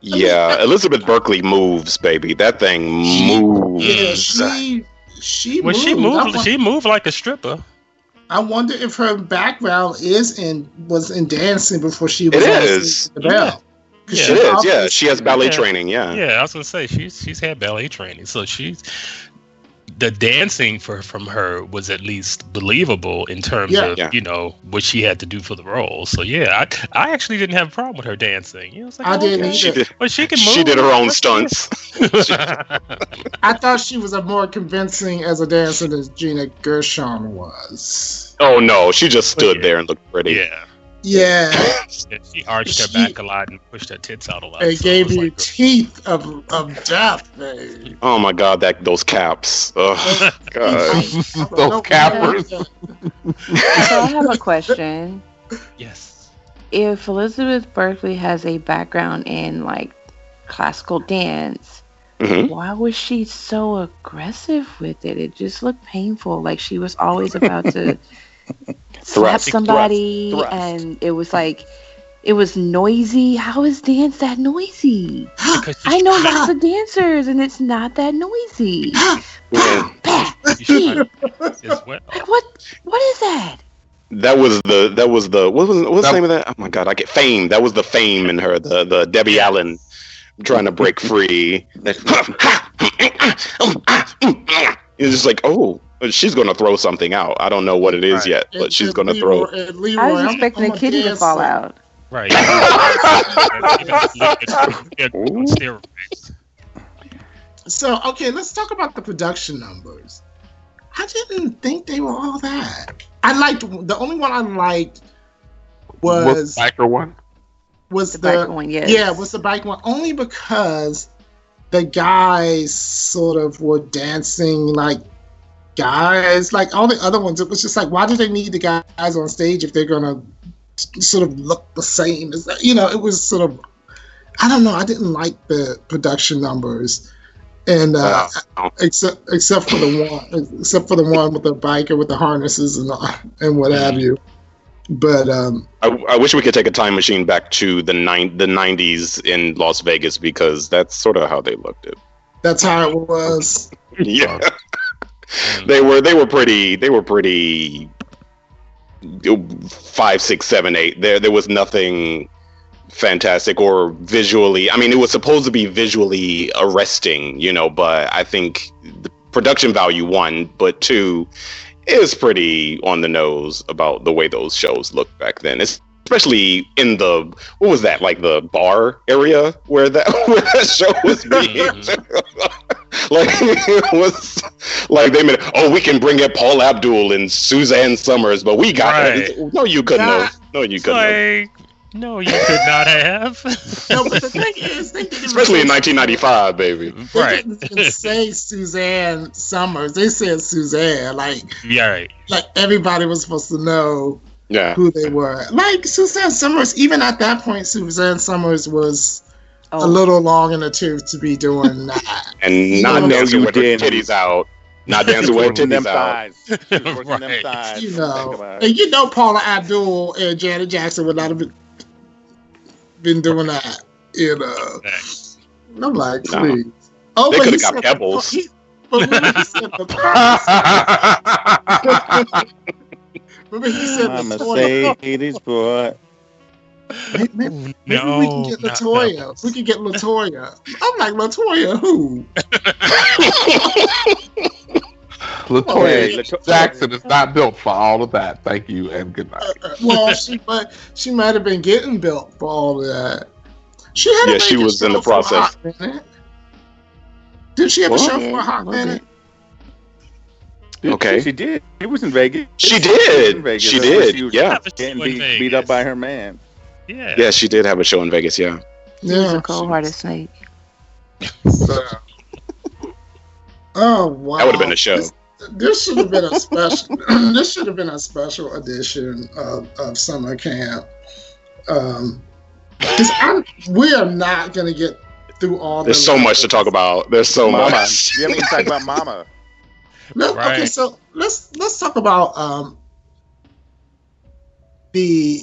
Yeah, Elizabeth Berkley moves, baby. That thing moves. Yeah, she she When moved. she I, moved, won- she moved like a stripper. I wonder if her background is in was in dancing before she was It on is. The Bell. 'Cause Yeah. she It is, yeah. She has ballet Yeah. training, yeah. Yeah, I was gonna say she's she's had ballet training, so she's the dancing for from her was at least believable in terms Yeah. of Yeah. you know what she had to do for the role. So yeah, I I actually didn't have a problem with her dancing. You know, it's like, I oh, didn't okay. She either. did, But she can move. she did her own stunts. I thought she was a more convincing as a dancer than Gina Gershon was. Oh no, she just stood yeah. there and looked pretty. yeah. Yeah, Yeah, She arched her back a lot and pushed her tits out a lot. it so gave was you like, teeth of, of death. babe. Oh my god, that those caps. Oh god. Those cappers. So I have a question. yes. If Elizabeth Berkley has a background in like classical dance, Mhm. why was she so aggressive with it? It just looked painful. Like she was always about to slap Thrust, somebody, thrust, thrust. and it was like it was noisy. How is dance that noisy? I know lots of dancers, and it's not that noisy. Yeah. Bah! she's trying as well. Like what? What is that? That was the that was the what was what was the name of that? Oh my god, I get fame. That was the fame in her, the the Debbie Allen trying to break free. It's just like, oh, she's gonna throw something out. I don't know what it is Right. yet, but And- she's and gonna Leroy- throw. and Leroy, I was I'm- expecting I'm a kitty to dancer. fall out. Right. Yeah, on steroids. So okay, let's talk about the production numbers. I didn't think they were all that. I liked the only one I liked was the biker one? was The the, biker one, yes. yeah was the bike one only because the guys sort of were dancing like guys like all the other ones. It was just like why do they need the guys on stage if they're gonna sort of look the same? As you know, it was sort of I don't know. I didn't like the production numbers. And uh, except except for the one except for the one with the biker with the harnesses and and what have you. But um, I, I wish we could take a time machine back to the nine the nineties in Las Vegas because that's sort of how they looked. It. that's how it was. Yeah. Mm. they were they were pretty they were pretty five six seven eight there there was nothing fantastic or visually. I mean, it was supposed to be visually arresting, you know, but I think the production value one, but two is pretty on the nose about the way those shows looked back then. It's especially in the what was that like the bar area where that where that show was being mm-hmm. like it was like they made oh we can bring in Paula Abdul and Suzanne Somers but we got Right. it. no you couldn't Nah. have no you couldn't have no, you could not have. No, but the thing is, they especially in 1995 baby They right. didn't say Suzanne Somers. They said Suzanne. Like, Yeah, right. like everybody was supposed to know yeah who they were. Like Suzanne Somers, even at that point, Suzanne Somers was Oh, a little long in the tooth to be doing that. and not No, dancing you with her didn't. titties out not dancing with her Working them titties out thighs. She was them Right. thighs. you know, and you know, Paula Abdul and Janet Jackson would not have been, been doing that. You know, And I'm like, No. please. Oh, They but coulda he got said- pebbles. he- But when he said the remember he said I'm a Latoya. Mercedes boy. Maybe, maybe, maybe no, we can get not Latoya. Pebbles. We can get Latoya. I'm like Latoya. Who? Latoya Hey, Lato- Jackson is not built for all of that. Thank you and good night. Uh, well, she but she might have been getting built for all of that. She had a Yeah, she major was in the show for a process. Did she have a What? show for a hot Was minute? Okay. She did. It was in Vegas. She did. was in Vegas. She did. She was Yeah. getting In beat, Vegas. beat up by her man. Yeah. yeah she did have a show in Vegas yeah he was Yeah. a cold-hearted snake. So- Oh wow! that would have been a show This, this should have been a special. this should have been a special edition of, of summer camp. Um, because I'm we are not gonna get through all. This. There's the so much to talk about there's so Mama. much You haven't even talked about Mama. Let- Okay, so let's let's talk about um the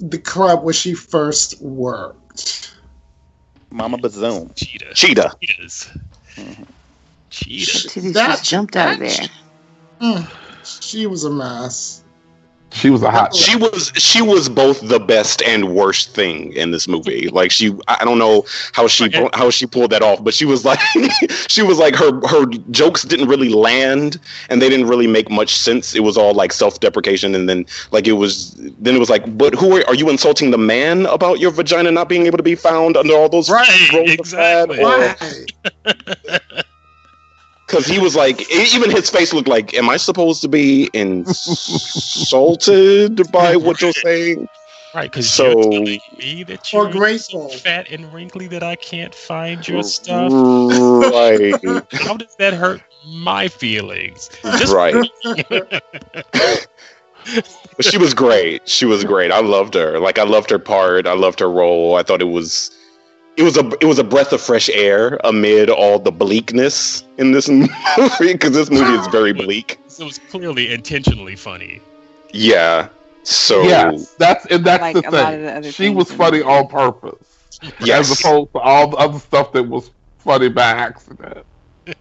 the club where she first worked. Mama Bazoom. Cheetah. cheetah Cheetahs. Mhm. Cheetahs. Titties That- just jumped out of that- there. Mm, she was a mess. She was a hot. she was she was both the best and worst thing in this movie like she i don't know how she Okay. how she pulled that off but she was like she was like her her jokes didn't really land and they didn't really make much sense it was all like self-deprecation and then like it was then it was like but who are, are you insulting the man about your vagina not being able to be found under all those Right, rolls of pad? exactly. Or- Why? Because he was like, even his face looked like, "Am I supposed to be insulted by what you're saying?" Right, because So- you're telling me that you're graceful. so fat and wrinkly that I can't find your stuff. Right, How does that hurt my feelings? Just right. But she was great. She was great. I loved her. Like I loved her part. I loved her role. I thought it was, it was a, it was a breath of fresh air amid all the bleakness in this movie. Because this movie is very bleak. it was clearly intentionally funny. Yeah. So yeah, that's and that's Like the a lot of the thing. She was funny the on purpose, yes. as opposed to all the other stuff that was funny by accident.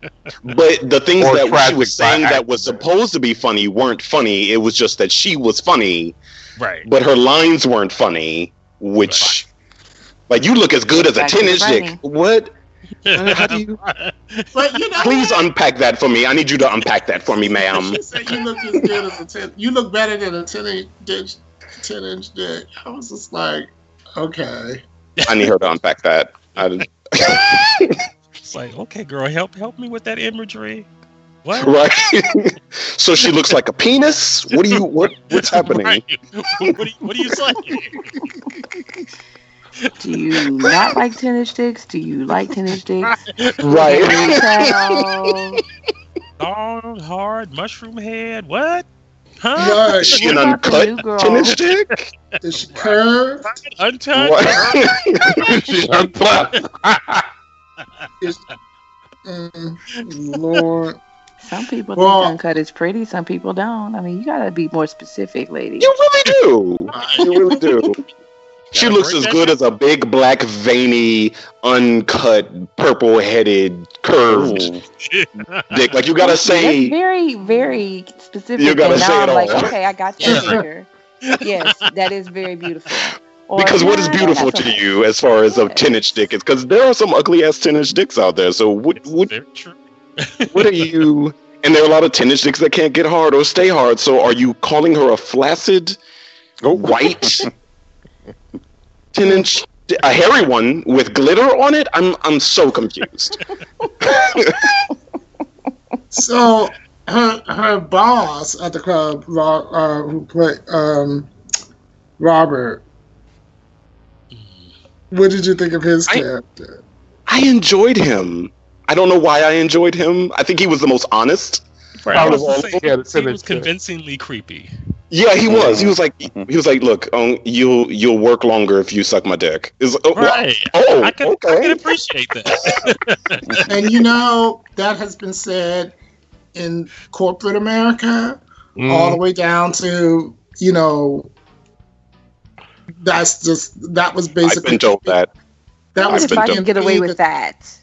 But the things Or that she was saying by that was supposed to be funny weren't funny. It was just that she was funny, Right. but her lines weren't funny. Which, like, you look as good as a Back to ten inch dick. What? Uh, how do you- But you know, Please what? unpack that for me. I need you to unpack that for me, ma'am. She said you look as good as a ten. You look better than a ten inch ten inch dick. I was just like, okay. I need her to unpack that. I, It's like, okay, girl, help help me with that imagery. What? right? so she looks like a penis. What do you? What? What's happening? Right. What, what, are you, what are you saying? Do you not like tennis sticks? Do you like tennis sticks? Right. Towel. Long, hard, mushroom head. What? Huh? Right. Is she an What uncut tennis stick? Is she curved? Untouched? What? She unplugged. Is, mm, Lord. Some people Well- think uncut is pretty. Some people don't. I mean, you gotta be more specific, lady. You really do. You really do. She Gotta looks as that good as a big, black, veiny, uncut, purple-headed, curved dick. Like you gotta That's say, very, very specific. You gotta and now say it I'm like, all. okay, I got that picture. yes, that is very beautiful. Or- Because what is beautiful to okay. you as far as a 10 inch dick is because there are some ugly ass 10 inch dicks out there. So what what what are you and there are a lot of 10 inch dicks that can't get hard or stay hard. So are you calling her a flaccid white 10 inch a hairy one with glitter on it? I'm I'm so confused. So her her boss at the club, Ro- uh, who played um, Robert. What did you think of his I- character? I enjoyed him. I don't know why I enjoyed him. I think he was the most honest. Right. I I was was also saying, scared of he was convincingly creepy. Yeah, he was. He was like he was like, look, um, you'll you'll work longer if you suck my dick. Is oh, Right. oh I can, I can appreciate that. And you know that has been said in corporate America, Mm. all the way down to you know. That's just that was I've basically been told that. that What was if I can get away with that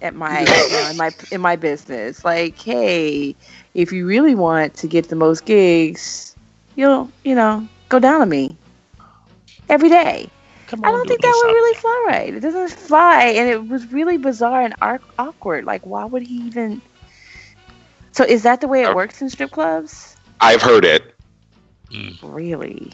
at my you know, in my in my business? Like, hey, if you really want to get the most gigs, you'll you know go down on me every day. Come I don't think a that would really fly right. It doesn't fly, and it was really bizarre and ar- awkward. Like, why would he even? So, is that the way it oh. works in strip clubs? I've heard it. Really?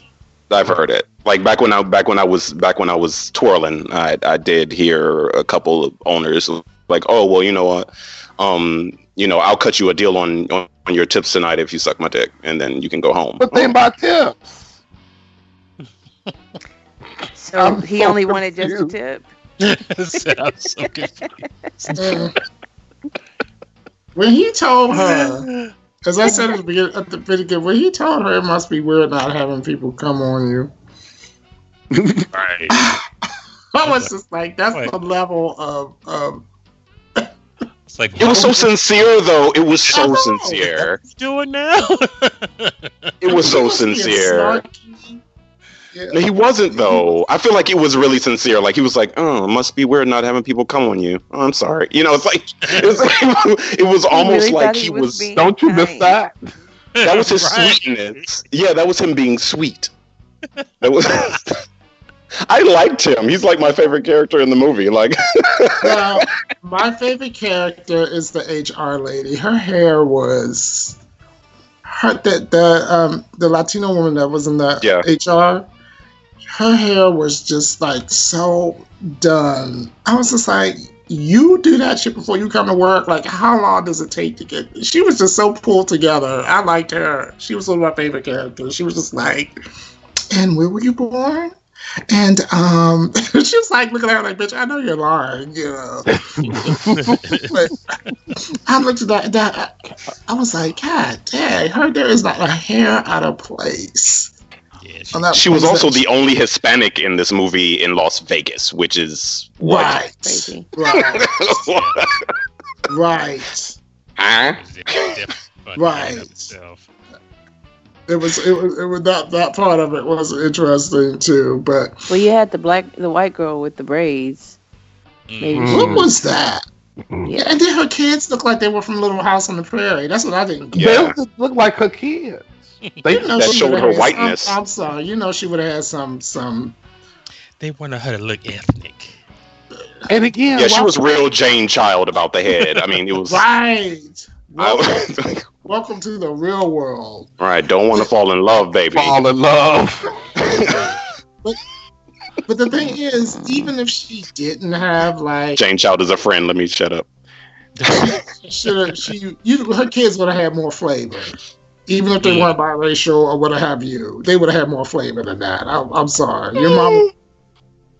I've heard it. Like back when I back when I was back when I was twirling, I I did hear a couple of owners like, oh well, you know what, um, you know, I'll cut you a deal on on your tips tonight if you suck my dick, and then you can go home. But think about tips. So I'm he so only wanted just a tip. I'm so confused. When he told her, as I said at the beginning, at the beginning, when he told her it must be weird not having people come on you, Right. I was just like, that's Right. the level of, of It's like It was so what sincere, though. It was so know. sincere. are you doing now? It was so He sincere. Yeah. No, he wasn't though. I feel like it was really sincere. Like he was like, "Oh, it must be weird not having people come on you." Oh, I'm sorry. You know, it's like it was, it was almost really like he was was. Don't you miss that? That was his Right. sweetness. Yeah, that was him being sweet. That was. I liked him. He's like my favorite character in the movie. Like, Well, my favorite character is the HR lady. Her hair was her the the um the Latino woman that was in the Yeah. HR. Her hair was just like so done. I was just like, you do that shit before you come to work. Like, how long does it take to get? She was just so pulled together. I liked her. She was one of my favorite characters. She was just like, and where were you born? And um, she was like looking at her like, bitch, I know you're lying, you know. but I looked at that, that I was like, God dang, her there is not a hair out of place. Yeah, she- she was also that- the only Hispanic in this movie in Las Vegas, which is what? right, right, right. Huh? Right. Right. It was it was it was that that part of it was interesting too. But Well, you had the black, the white girl with the braids. Maybe Mm. what was- was that? Yeah. And then her kids look like they were from Little House on the Prairie. That's what I didn't get. Yeah. They look like her kids. They You know That showed her had some- whiteness. I'm, sorry. You know she would have had some some. They wanted her to look ethnic. and again, Yeah, she was real Jane Child about the head. I mean, it was. Right. I Welcome, was like, welcome to the real world. All right, don't want to fall in love, baby. fall in love. But the thing is, even if she didn't have like, Jane Child is a friend. Let me shut up. should she you her kids would have had more flavor. Even if they mm. weren't biracial or what have you, they would have had more flavor than that. I'm, I'm sorry, your mom.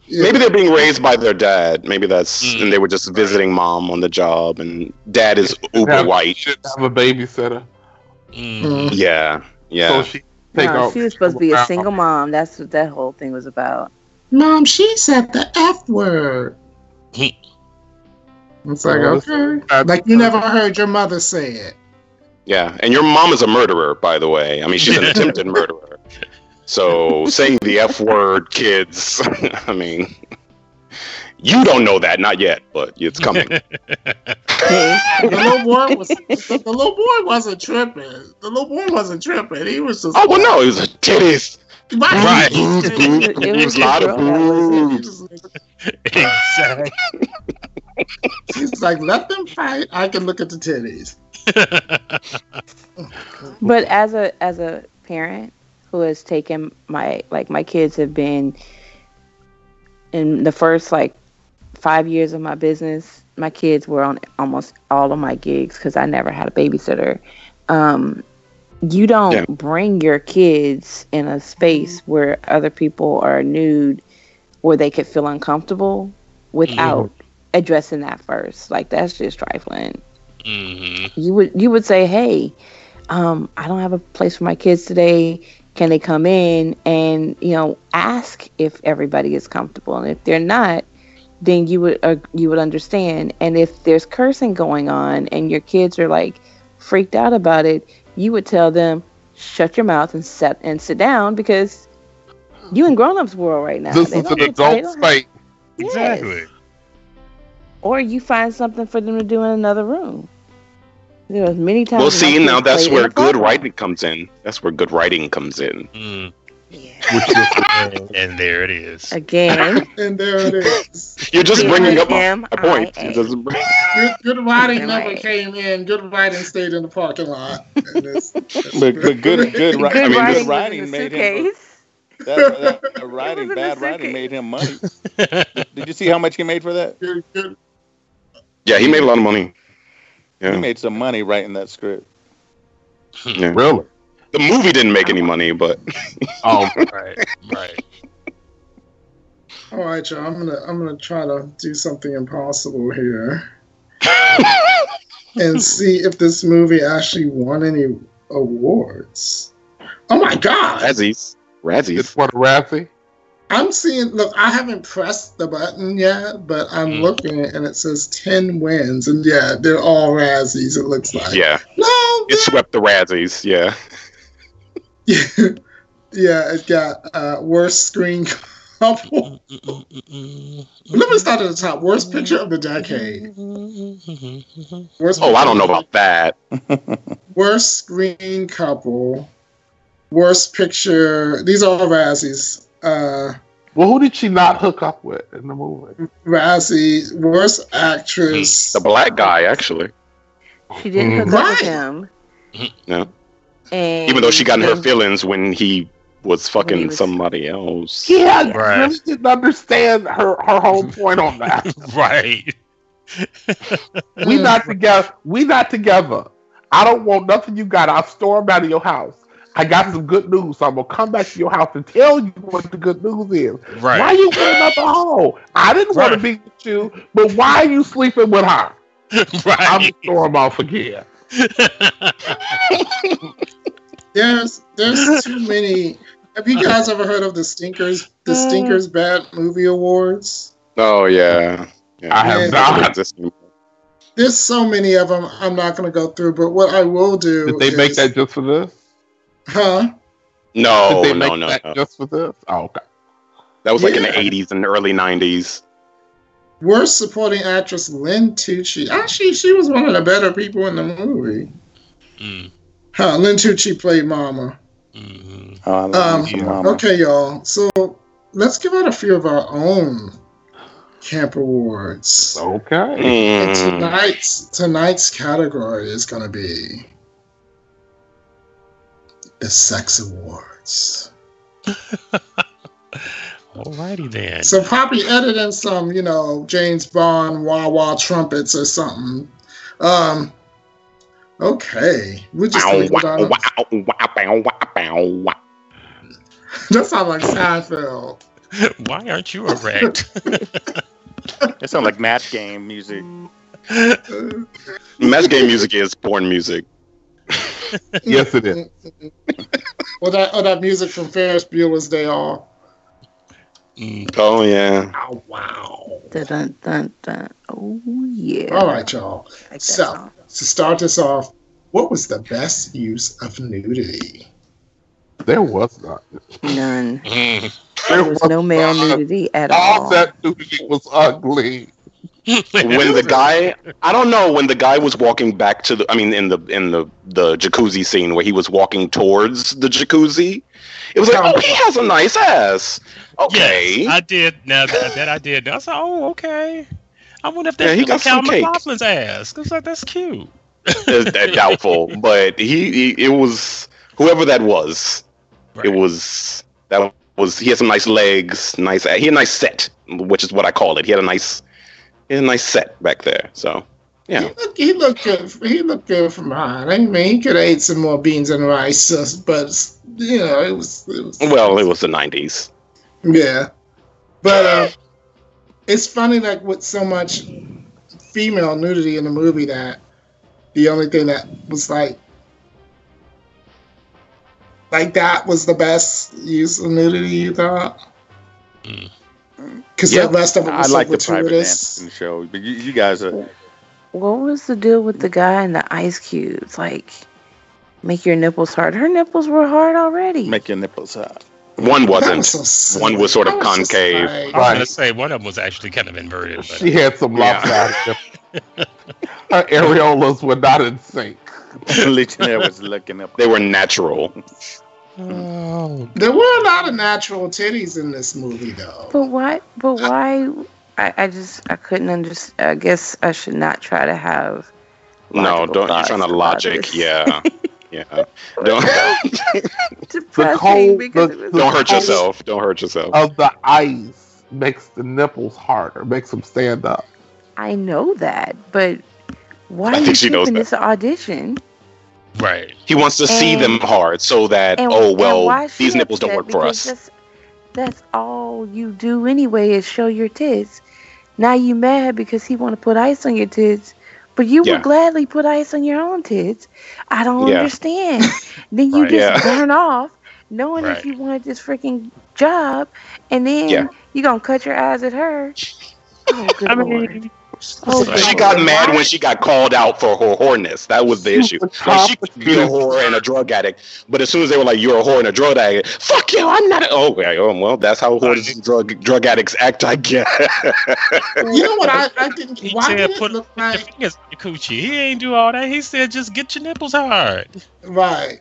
Yeah. Maybe they're being raised by their dad. Maybe that's Mm. and they were just visiting mom on the job, and dad is uber Have- white. Should have a babysitter. Mm. Yeah, yeah. So she No, she was supposed to be a single mom. That's what that whole thing was about. Mom, she said the F word. It's like, Well, okay. Like you never heard your mother say it. Yeah, and your mom is a murderer, by the way. I mean, she's an attempted murderer. So saying the F word, kids. I mean, you don't know that, not yet, but it's coming. The little boy was the, the little boy wasn't tripping. The little boy wasn't tripping. He was just oh well, no, he was a titties, Right. It It was was a lot of girl that boobs. exactly. She's like, let them fight. I can look at the titties. Oh, but as a as a parent who has taken my like my kids have been in the first like five years of my business, my kids were on almost all of my gigs because I never had a babysitter. Um, you don't Yeah. bring your kids in a space where other people are nude, where they could feel uncomfortable without addressing that first. Like that's just trifling hmm you would you would say, "Hey, um, I don't have a place for my kids today. Can they come in?" And you know, ask if everybody is comfortable, and if they're not, then you would uh, you would understand. And if there's cursing going on, and your kids are like freaked out about it, you would tell them, "Shut your mouth and set and sit down," because you in grown-ups world right now. This They is an adult don't space. Yes. Exactly. Or you find something for them to do in another room. There was many times. Well, see, now that's where good playground. writing comes in. That's where good writing comes in. Mm. Yeah. And there it is. Again, And there it is. You're just bringing up my, my point. I A. You're bring- Good, good writing Right. never came in. Good writing stayed in the parking lot. And it's- it's But, but good, good, ri- good I mean, writing, good writing in made the him. suitcase. That, that, that writing, was in the bad writing made him money. Did you see how much he made for that? good, good. yeah, he made a lot of money. He made some money writing that script. Hmm. yeah. Really? The movie didn't make any money, but Oh, right. Right. All right, y'all. I'm gonna I'm gonna try to do something impossible here and see if this movie actually won any awards. Oh my god! Razzies. Razzies. it's what a Razzie. I'm seeing. Look, I haven't pressed the button yet, but I'm Hmm. looking and it says ten wins, and yeah, they're all Razzies. It looks like. Yeah, No. it swept the Razzies. Yeah. Yeah, yeah. It got uh, worst screen couple. Let me start at the top. Worst picture of the decade. Worst Oh, I don't know about that. Worst screen couple. Worst picture. These are all Razzies. Uh, Well, who did she not hook up with in the movie? Razzie. Worst actress. The black guy, actually. She didn't hook up with him. No. And Even though she got in her feelings when he was fucking he was- somebody else. Yeah, I Right. really didn't understand her her whole point on that. right. we not together. We not together. I don't want nothing you got. I'll storm out of your house. I got some good news, so I'm gonna come back to your house and tell you what the good news is. Why Right. you with another hoe? I didn't want to Right. be with you, but why are you sleeping with her? I'm right. gonna storm off again. There's there's too many. Have you guys ever heard of the Stinkers the uh. Stinkers Bad Movie Awards? Oh, yeah. yeah. I have Yeah. not. Existing. There's so many of them. I'm not going to go through, but what I will do. Did they make that just for this? Huh? No, Did they no, make no, that no. just for this? Oh, okay. That was like in the 80s and early 90s. Worst supporting actress Lin Tucci. Actually, she was one of the better people in the movie. Mm, Huh? Lin Tucci played Mama. mhm. Oh, I Um, you, Mama. Okay, y'all. So let's give out a few of our own camp awards. Okay. Mm. tonight's tonight's category is going to be the sex awards. Alrighty then. So probably edit in some, you know, James Bond wah wah trumpets or something. Um, okay, we just Bow, leave it wow, wow, wow, wow, wow. That sounds like Seinfeld. Why aren't you erect? It sounds like match game music. Match game music is porn music. Yes, it is. or that or that music from Ferris Bueller's Day Off. Mm, Oh, yeah. Oh wow! Dun, dun, dun, dun. Oh yeah. All right, y'all. I like So song. to start us off, what was the best use of nudity? There was not. None. mm. There was no male nudity at All all. that nudity was ugly. when the guy I don't know when the guy was walking back to the I mean in the in the the jacuzzi scene where he was walking towards the jacuzzi it was like oh he has a nice ass okay Yes, I did. Now that, that I did. I said, like, "Oh, okay." I wonder if that's Yeah, he got Kyle MacLachlan's ass. Cause like that's cute. It's that doubtful but he, he it was whoever that was it was that was he had some nice legs nice he had a nice set which is what I call it he had a nice he had a nice set back there so yeah He looked, he looked good. He looked good from behind. I mean, he could have ate some more beans and rice, uh, but you know, it was. It was well it was the 90s yeah, but uh, it's funny, like with so much female nudity in the movie, that the only thing that was like, like that was the best use of nudity. You thought? Mm. Because Yeah, the rest of it I was like the private gratuitous. dancing show, but you, you guys are What was the deal with the guy and the ice cubes? Like, make your nipples hard. Her nipples were hard already. make your nipples hard. one wasn't was so. One was sort of was concave. like- I was gonna say one of them was actually kind of inverted. But She had some Yeah. lopsided. Her areolas were not in sync. Legionnaire was looking up. they were natural oh, There were a lot of natural titties in this movie, though. But why? But why? I, I just I couldn't understand. I guess I should not try to have. no don't you're thoughts trying to logic this. yeah yeah don't Depressing cold- because the- it don't hurt yourself don't hurt yourself Of the ice makes the nipples harder, makes them stand up. I know that, but why I are you think she knows keeping that. this audition? Right. he wants to see them hard so that And, oh well why is she these nipples don't work for us That's, that's all you do anyway is show your tits. Now you mad because he want to put ice on your tits, but you Yeah. would gladly put ice on your own tits. I don't Yeah. understand. then you Right. just Yeah. burn off, knowing Right. if you wanted this freaking job, and then Yeah. you gonna cut your eyes at her. Oh, good I lord. mean, Oh, Right. she good got mad when she got called out for her whoreness. That was the issue. Like she could be a whore and a drug addict, but as soon as they were like, "You're a whore and a drug addict," fuck you, I'm not. A- oh, okay, oh, well, that's how whores and drug drug addicts act, I guess. You know what I, I didn't. he Why said did it put, look put your like? fingers in your coochie. He ain't do all that. He said just get your nipples hard. Right.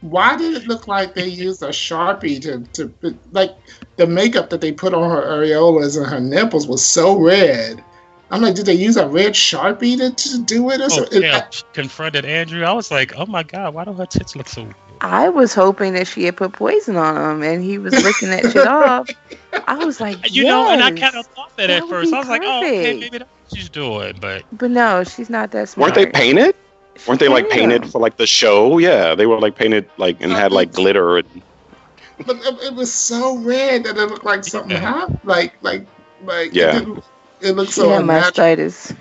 Why did it look like they used a sharpie to to like the makeup that they put on her areolas and her nipples was so red. I'm like, did they use a red sharpie to, to do it or Oh, something? yeah. She confronted Andrew. I was like, oh my god, why do her tits look so? I was hoping that she had put poison on him and he was licking that shit off. I was like, You know, and I kind of thought that, That at first. I was like, oh, okay, maybe that's what she's doing, but But no, she's not that smart. Weren't they painted? She Weren't they like painted painted for like the show? Yeah, they were like painted like and uh, had like glitter. And, But it, it was so red that it looked like something Yeah. happened. Like like like Yeah. It, didn't- it looked She so had mastitis.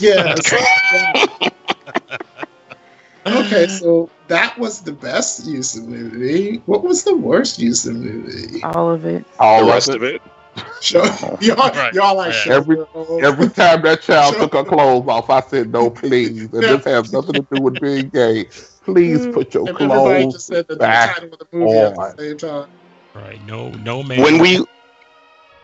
Yeah. so- Okay, so that was the best use of nudity. What was the worst use of nudity? All of it. All the rest of it. Show, y'all, Right. y'all like Yeah. show Every- Every time that child Sure. took her clothes off, I said, "No, please." And this has nothing to do with being gay. Please mm. put your And everybody clothes just said the back title of the movie at on. the same time. right, no, no man. When we,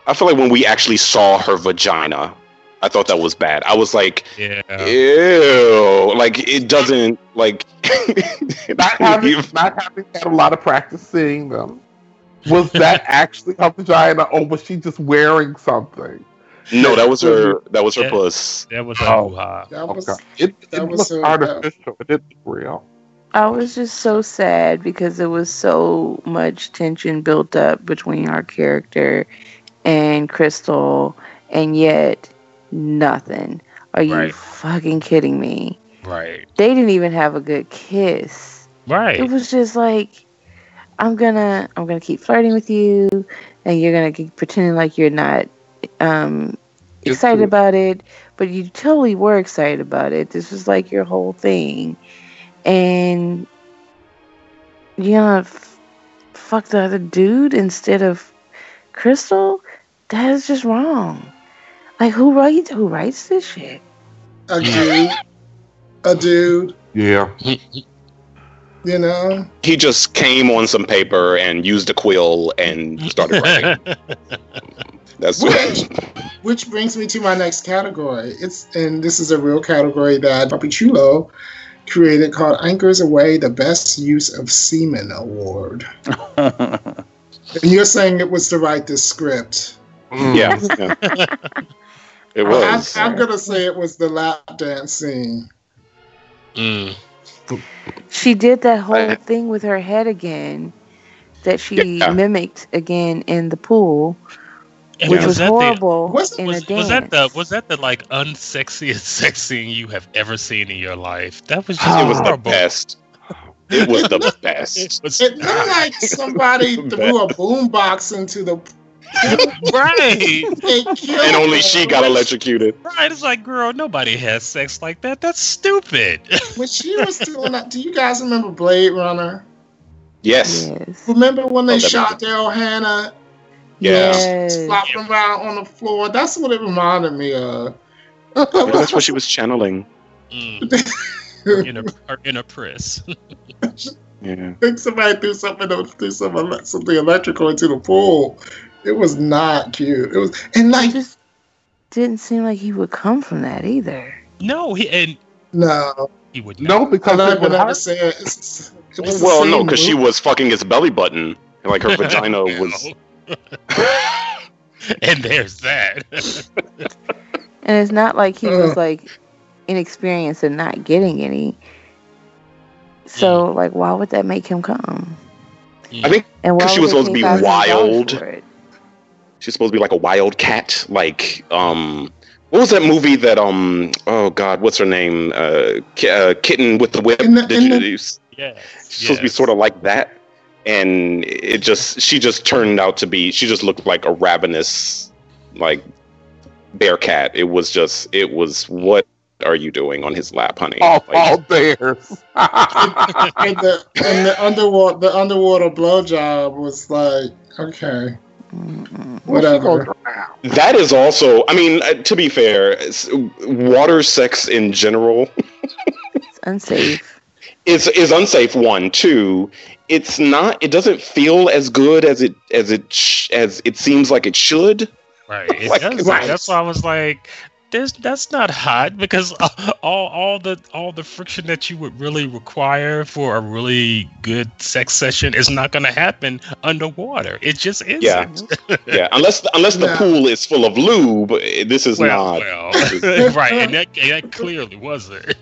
I feel like when we actually saw her vagina, I thought that was bad. I was like, yeah, ew, like it doesn't like. not having not having had a lot of practice seeing them. Was that actually her vagina, or was she just wearing something? no, that was her. That was her Yeah. puss. that was a Oh. hoo-ha. That was Okay. It, that it was looked her- artificial. It didn't real. I was just so sad because there was so much tension built up between our character and Crystal, and yet nothing. Are you Right. fucking kidding me? Right, They didn't even have a good kiss. right. It was just like, I'm gonna, I'm gonna keep flirting with you, and you're gonna keep pretending like you're not um, excited true. about it, but you totally were excited about it. This was like your whole thing, and you gonna f- fuck the other dude instead of Crystal. That is just wrong. Like who writes who writes this shit? a dude. A dude, Yeah. you know. He just came on some paper and used a quill and started writing. That's Which, which brings me to my next category. It's and this is a real category that Papi Chulo created called Anchors Away the Best Use of Semen Award. and you're saying it was to write this script. Yeah. yeah. It was. I, am gonna say it was the lap dance scene. Mm. She did that whole I- thing with her head again that she Yeah. mimicked again in the pool, And which was was that the- horrible Was- in was, a dance. was that the was that the like unsexiest sex scene you have ever seen in your life? That was just it was the best. It was the best. It was It looked like somebody threw a boombox into the right, And only she got electrocuted. right. It's like, girl, nobody has sex like that. That's stupid. When she was still in that, do you guys remember Blade Runner? Yes. Yes. Remember when they Oh, shot Daryl Hannah, Yeah. Yes. flopping around on the floor? That's what it reminded me of. Well, that's what she was channeling. Mm, in a or in a press. Yeah. I think somebody threw something threw some ele- something electrical into the pool. It was not cute. It was and like, It like just didn't seem like he would come from that either. No, he and no, he would not. No, because I'm not it would even hurt. It's, it was Well, no, because she was fucking his belly button. And like her vagina was. and there's that. And it's not like he was like inexperienced and not getting any. So Mm. like, why would that make him come? I think And why Because she was supposed to be pay $5,000 wild. For it? she's supposed to be like a wild cat. Like, um, what was that movie that, um, oh God, what's her name? Uh, ki- uh Kitten with the Whip. In the- Did in you- the- you- yes. She's supposed to be sort of like that. And it just, she just turned out to be, she just looked like a ravenous, like, bear cat. It was just, it was, what are you doing on his lap, honey? all, Like, all theirs. and the and the underwater the underwater blowjob was like okay. Whatever. that is also, I mean, uh, to be fair, water sex in general It's unsafe. is is unsafe. One, two. It's not. It doesn't feel as good as it as it sh- as it seems like it should. Right. It Like, does. right. That's why I was like, "There's that's not hot," because all all the all the friction that you would really require for a really good sex session is not going to happen underwater. It just isn't. Yeah. Yeah, unless unless the Yeah. pool is full of lube, this is Well, not. well, right, and that that clearly wasn't.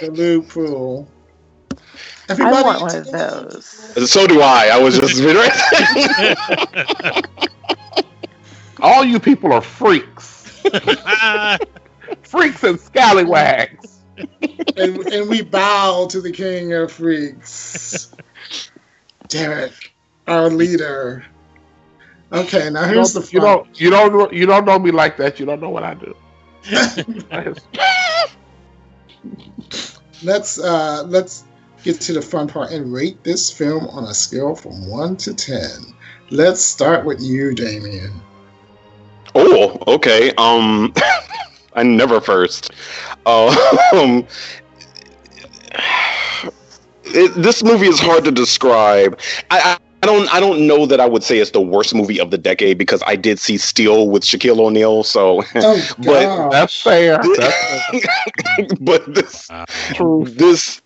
The lube pool. I want one of those. So do I. I was just All you people are freaks. freaks and scallywags. and, and we bow to the king of freaks, Derek, our leader. Okay, now You here's the you fun. don't you don't you don't know me like that. You don't know what I do. let's uh let's get to the fun part and rate this film on a scale from one to ten. Let's start with you, Damien. Oh, okay. Um, I never first. Um, it, this movie is hard to describe. I, I I don't I don't know that I would say it's the worst movie of the decade because I did see Steel with Shaquille O'Neal. So, Oh But- That's fair. That's but this Uh, this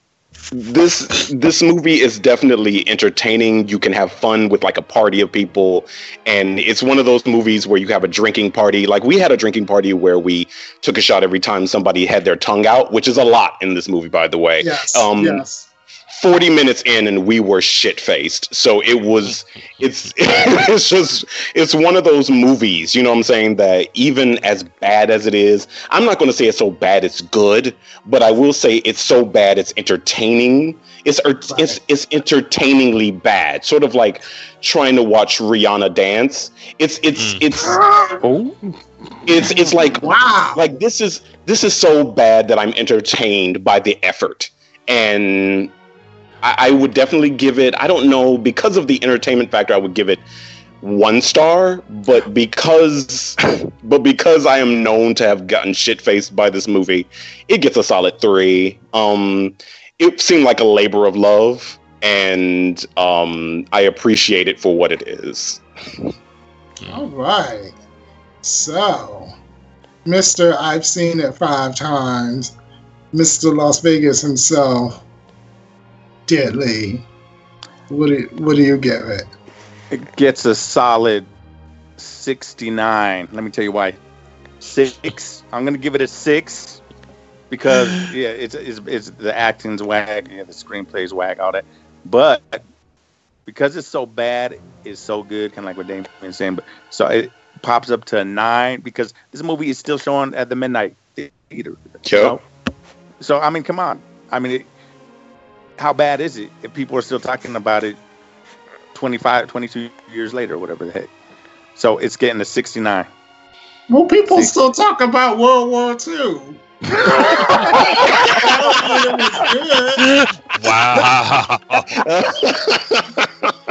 this this movie is definitely entertaining. You can have fun with like a party of people. And it's one of those movies where you have a drinking party. Like we had a drinking party where we took a shot every time somebody had their tongue out which is a lot in this movie by the way. Yes, um, yes. 40 minutes in and we were shit faced so it was it's it's just it's one of those movies you know what i'm saying that even as bad as it is i'm not going to say it's so bad it's good but i will say it's so bad it's entertaining. It's er, it's it's entertainingly bad sort of like trying to watch rihanna dance. It's it's Mm. it's Oh, it's it's like Wow. like this is this is so bad that I'm entertained by the effort, and I, I would definitely give it. I don't know because of the entertainment factor. I would give it one star, but because but because I am known to have gotten shit faced by this movie, it gets a solid three. Um, it seemed like a labor of love, and um, I appreciate it for what it is. All right. So, Mr. I've seen it five times, Mr. Las Vegas himself, Deadly. What do, what do you get it? It gets a solid 69. Let me tell you why. Six. I'm gonna give it a six because yeah, it's it's, it's the acting's whack, yeah, the screenplay's whack, all that. But because it's so bad, it's so good, kind of like what Damien was saying. But so it pops up to a nine because this movie is still showing at the midnight theater. So, so I mean, come on. I mean, it, how bad is it if people are still talking about it 25, 22 years later, whatever the heck? So it's getting to 69. Well, people still talk about World War II. Wow.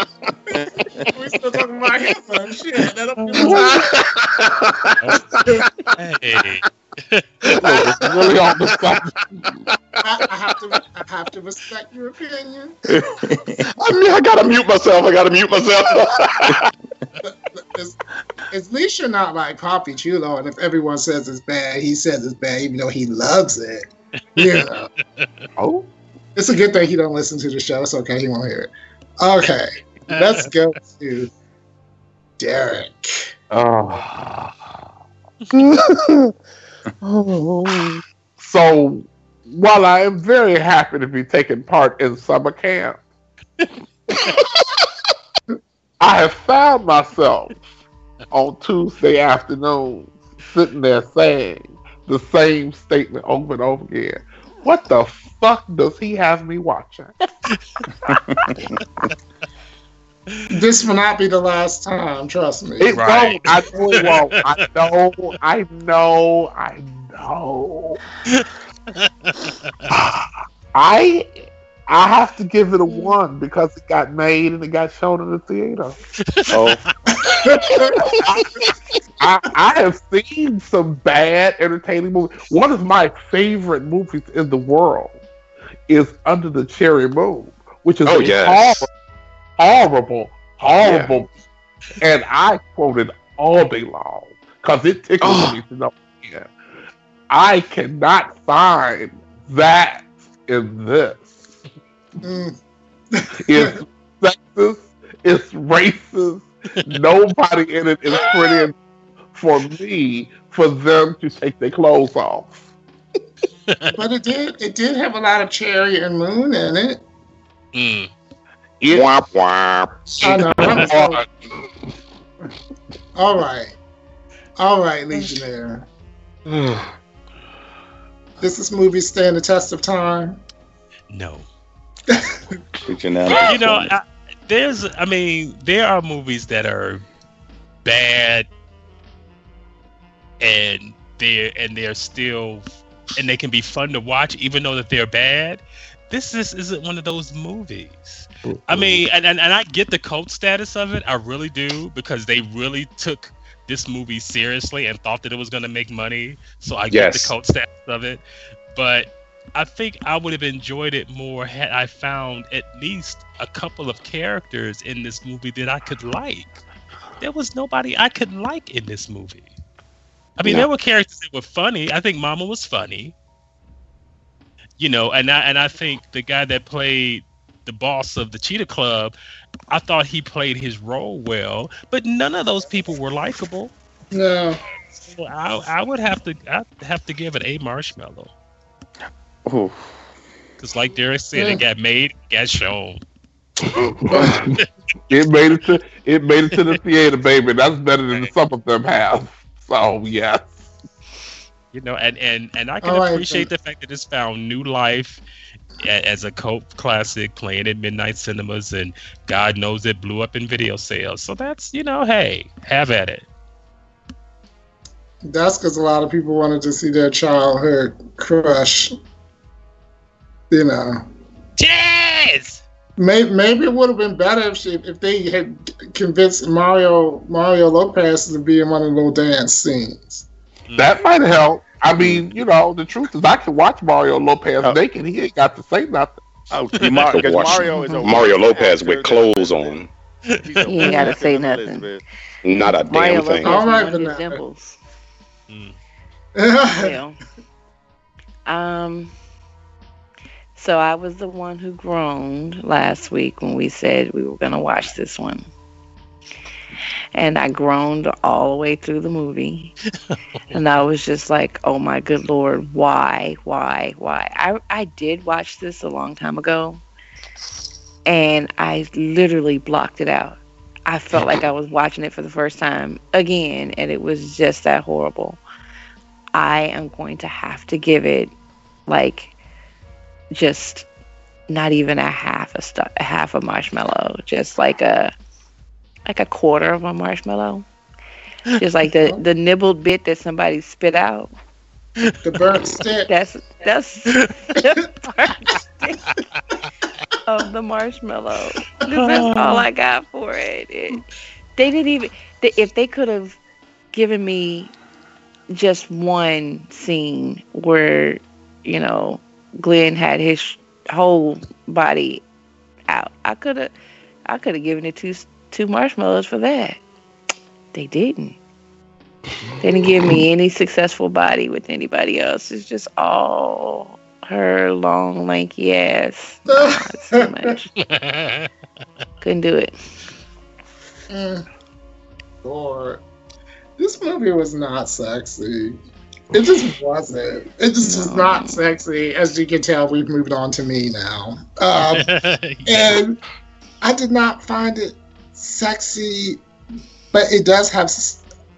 we still talking about Hitler and shit. That don't mean- hey. Look, it's really on the subject. I, I have to I have to respect your opinion. I mean, I gotta mute myself. I gotta mute myself. It's- At least you're not like Poppy Chulo, and if everyone says it's bad, he says it's bad, even though he loves it. Yeah. Oh, it's a good thing he don't listen to the show. It's okay, he won't hear it. Okay, let's go to Derek. oh. so, while I am very happy to be taking part in summer camp, I have found myself on Tuesday afternoons sitting there saying the same statement over and over again. What the fuck does he have me watching? This will not be the last time, trust me. It Right. won't. I know it won't. I know. I know. I know. I I have to give it a one because it got made and it got shown in the theater. oh, I, I have seen some bad entertaining movies. One of my favorite movies in the world is Under the Cherry Moon, which is Oh, a yes. Horrible, horrible, horrible. And I quoted all day long because it tickles Oh. me to no end. I cannot find that in this. Mm, It's sexist. It's racist. Nobody in it is pretty enough for me for them to take their clothes off. but it did it did have a lot of cherry and moon in it. Mm. It womp womp. I know. I'm was All right. All right, Legionnaire. Does this movie stand the test of time? No. reaching you know, I, there's, I mean, there are movies that are bad, and they're and they're still, and they can be fun to watch, even though that they're bad. This just isn't one of those movies. I mean, and, and, and I get the cult status of it. I really do because they really took this movie seriously and thought that it was going to make money. So I get Yes. the cult status of it. But I think I would have enjoyed it more had I found at least a couple of characters in this movie that I could like. There was nobody I could like in this movie. I mean, No. there were characters that were funny. I think Mama was funny. You know, and I and I think the guy that played the boss of the Cheetah Club, I thought he played his role well, but none of those people were likable. No. So I, I would have to I have to give it a marshmallow Ooh. because, like Derek said, it got made, got shown. it made it to it made it to the theater, baby. That's better than some of them have. So yes. You know, and and and I can All right, appreciate the fact that it's found new life a- as a cult classic playing at midnight cinemas, and God knows it blew up in video sales. So that's you know, hey, have at it. That's because a lot of people wanted to see their childhood crush. You know. Cheers. Maybe, maybe it would have been better if she, if they had convinced Mario Mario Lopez to be in one of the little dance scenes. That might help. I mean, you know, the truth is I can watch Mario Lopez Oh. naked. He ain't got to say nothing. Oh, Mar- 'cause Watch Mario is a Mario Lopez with clothes on. He's He ain't gotta say nothing. Elizabeth. Not a damn Mario thing. All right, one his dimples. Mm. Yeah. Um. So I was the one who groaned last week when we said we were gonna watch this one, and I groaned all the way through the movie, and I was just like, "Oh my good lord, why, why, why?" I I did watch this a long time ago, and I literally blocked it out. I felt like I was watching it for the first time again, and it was just that horrible. I am going to have to give it like just not even a half a stu- a half a marshmallow, just like a like a quarter of a marshmallow. Just like the the nibbled bit that somebody spit out. the burnt stick. That's that's the burnt stick of the marshmallow. That's all I got for it. It- they didn't even. They, if they could have given me just one scene where you know Glenn had his whole body out, I could have. I could have given it two two marshmallows for that. They didn't. They didn't give me any successful body with anybody else. It's just all her long, lanky ass. Nah, it's too much. Couldn't do it. Mm. Lord. This movie was not sexy. It just wasn't. It just was not sexy. As you can tell, we've moved on to me now. Um, and I did not find it sexy, but it does have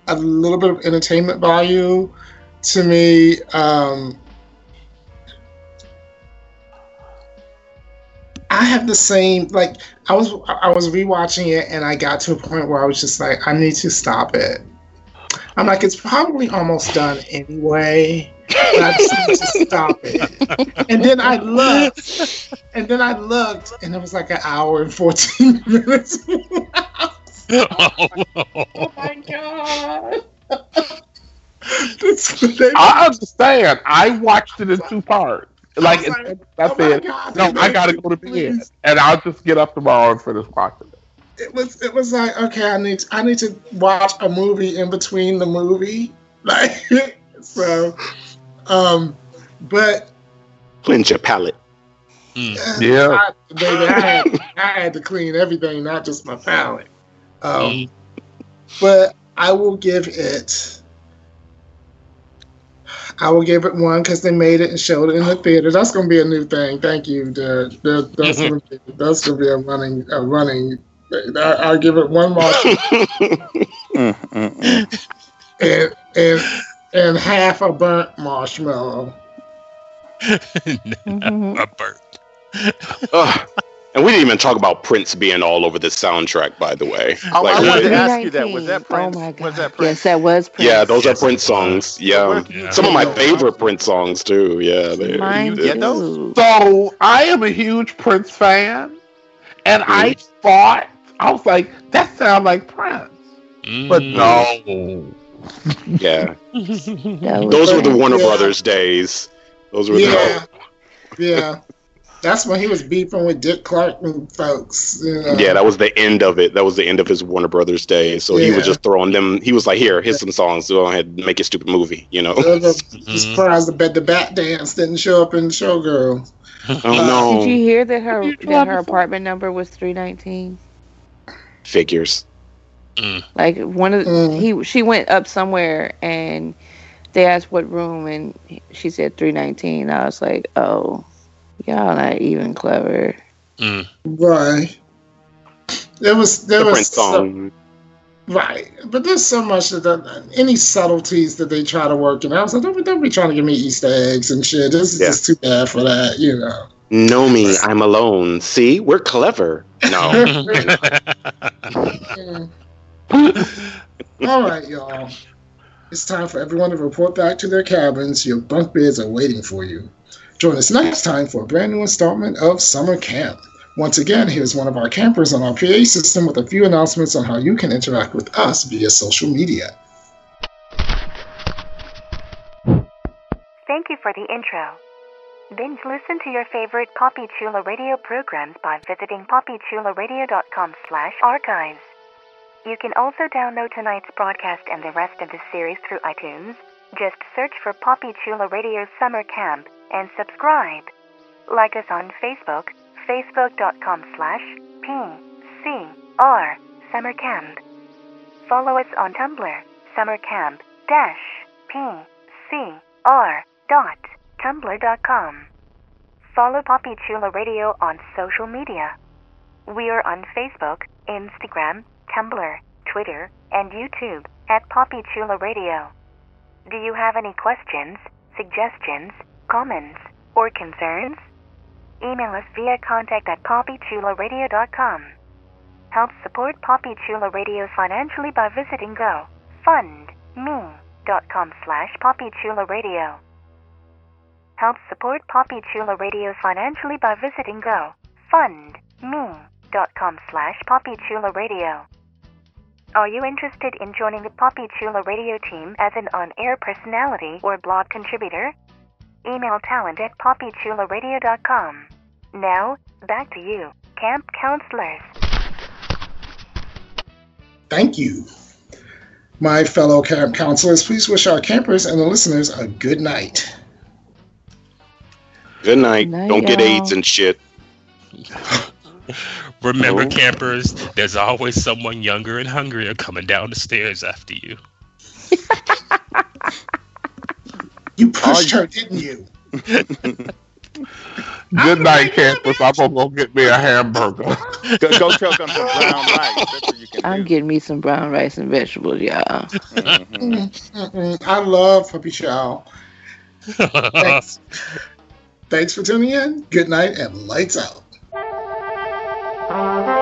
a little bit of entertainment value to me. Um, I have the same like I was I was rewatching it and I got to a point where I was just like I need to stop it. I'm like it's probably almost done anyway. But I just need to stop it. And then I looked, and then I looked, and it was like an hour and 14 minutes. Oh, oh my god! I understand. I watched it in two parts. Like I, like, it- that's oh it. God, No, they I gotta go to bed, please. and I'll just get up tomorrow and finish watching it. it was it was like okay i need i need to watch a movie in between the movie like so um but Cleanse your palate. Mm. Yeah. I, baby, I, had, I had to clean everything not just my palate um Mm. but i will give it I will give it one because they made it and showed it in the theater. That's going to be a new thing. Thank you, Derek. That- That's going to be, that's going to be a running a running. I, I'll give it one more Mm, mm, mm. and and and half a burnt marshmallow. Mhm. a burnt. Ugh. And we didn't even talk about Prince being all over the soundtrack, by the way. Oh, Like, I what- wanted to ask you that. Was that 319. Prince? Oh my god. Was that Prince? Yes, that was Prince. yeah, those Yes, are Prince songs. Yeah. Where can you Yeah. Some of my favorite Prince songs too. Yeah, they, Mine you too. So I am a huge Prince fan, and I thought I was like, that sounds like Prince, but Mm. no. Yeah. Those were the Warner Yeah. Brothers days. Those were Yeah, yeah. That's when he was beefing with Dick Clark and folks. You know? yeah. That was the end of it. That was the end of his Warner Brothers days. So he was just throwing them. He was like, "Here, here's some songs. Go ahead, and make a stupid movie." You know. I was Mhm. surprised the bat the bat dance didn't show up in Showgirl. Oh no. Did you hear that her that her apartment number was three nineteen? figures. Like one of the, Mm. he she went up somewhere and they asked what room and she said three nineteen. I was like, oh, y'all not even clever. Mm. Right. There was there The was Prince so- right, but there's so much that any subtleties that they try to work in. I was like, don't, be- don't be trying to give me Easter eggs and shit. This is Yeah. just too bad for that, you know. Know me, I'm alone. See, we're clever. No. Mm. All right, y'all. It's time for everyone to report back to their cabins. Your bunk beds are waiting for you. Join us next time for a brand new installment of Summer Camp. Once again, here's one of our campers on our PA system with a few announcements on how you can interact with us via social media. Thank you for the intro. Binge listen to your favorite Poppy Chula radio programs by visiting poppychularadio.com slash archives. You can also download tonight's broadcast and the rest of the series through iTunes. Just search for Poppy Chula Radio Summer Camp and subscribe. Like us on Facebook, facebook.com slash PCR Summer Camp. Follow us on Tumblr, summercamp dash PCR dot tumblr.com. Follow Poppy Chula Radio on social media. We are on Facebook, Instagram, Tumblr, Twitter, and YouTube at Poppy Chula Radio. Do you have any questions, suggestions, comments, or concerns? Email us via contact at poppychularadio.com. Help support Poppy Chula Radio financially by visiting gofundme.com slash poppychularadio. Help support Poppy Chula Radio financially by visiting gofundme.com slash poppychularadio. Are you interested in joining the Poppy Chula Radio team as an on-air personality or blog contributor? Email talent at poppychularadio.com. Now, back to you, camp counselors. Thank you. My fellow camp counselors, please wish our campers and the listeners a good night. Good night. Night, Don't get y'all. AIDS and shit. Remember, Oh. campers, there's always someone younger and hungrier coming down the stairs after you. You pushed Oh, her, didn't you? Good night, campers. I'm gonna go get me a hamburger. Go, go choke on some brown rice. That's what you can I'm do. getting me some brown rice and vegetables, y'all. Mhm. Mm-mm. I love Puppy Chow. Thanks. Thanks for tuning in. Good night and lights out. Thank you.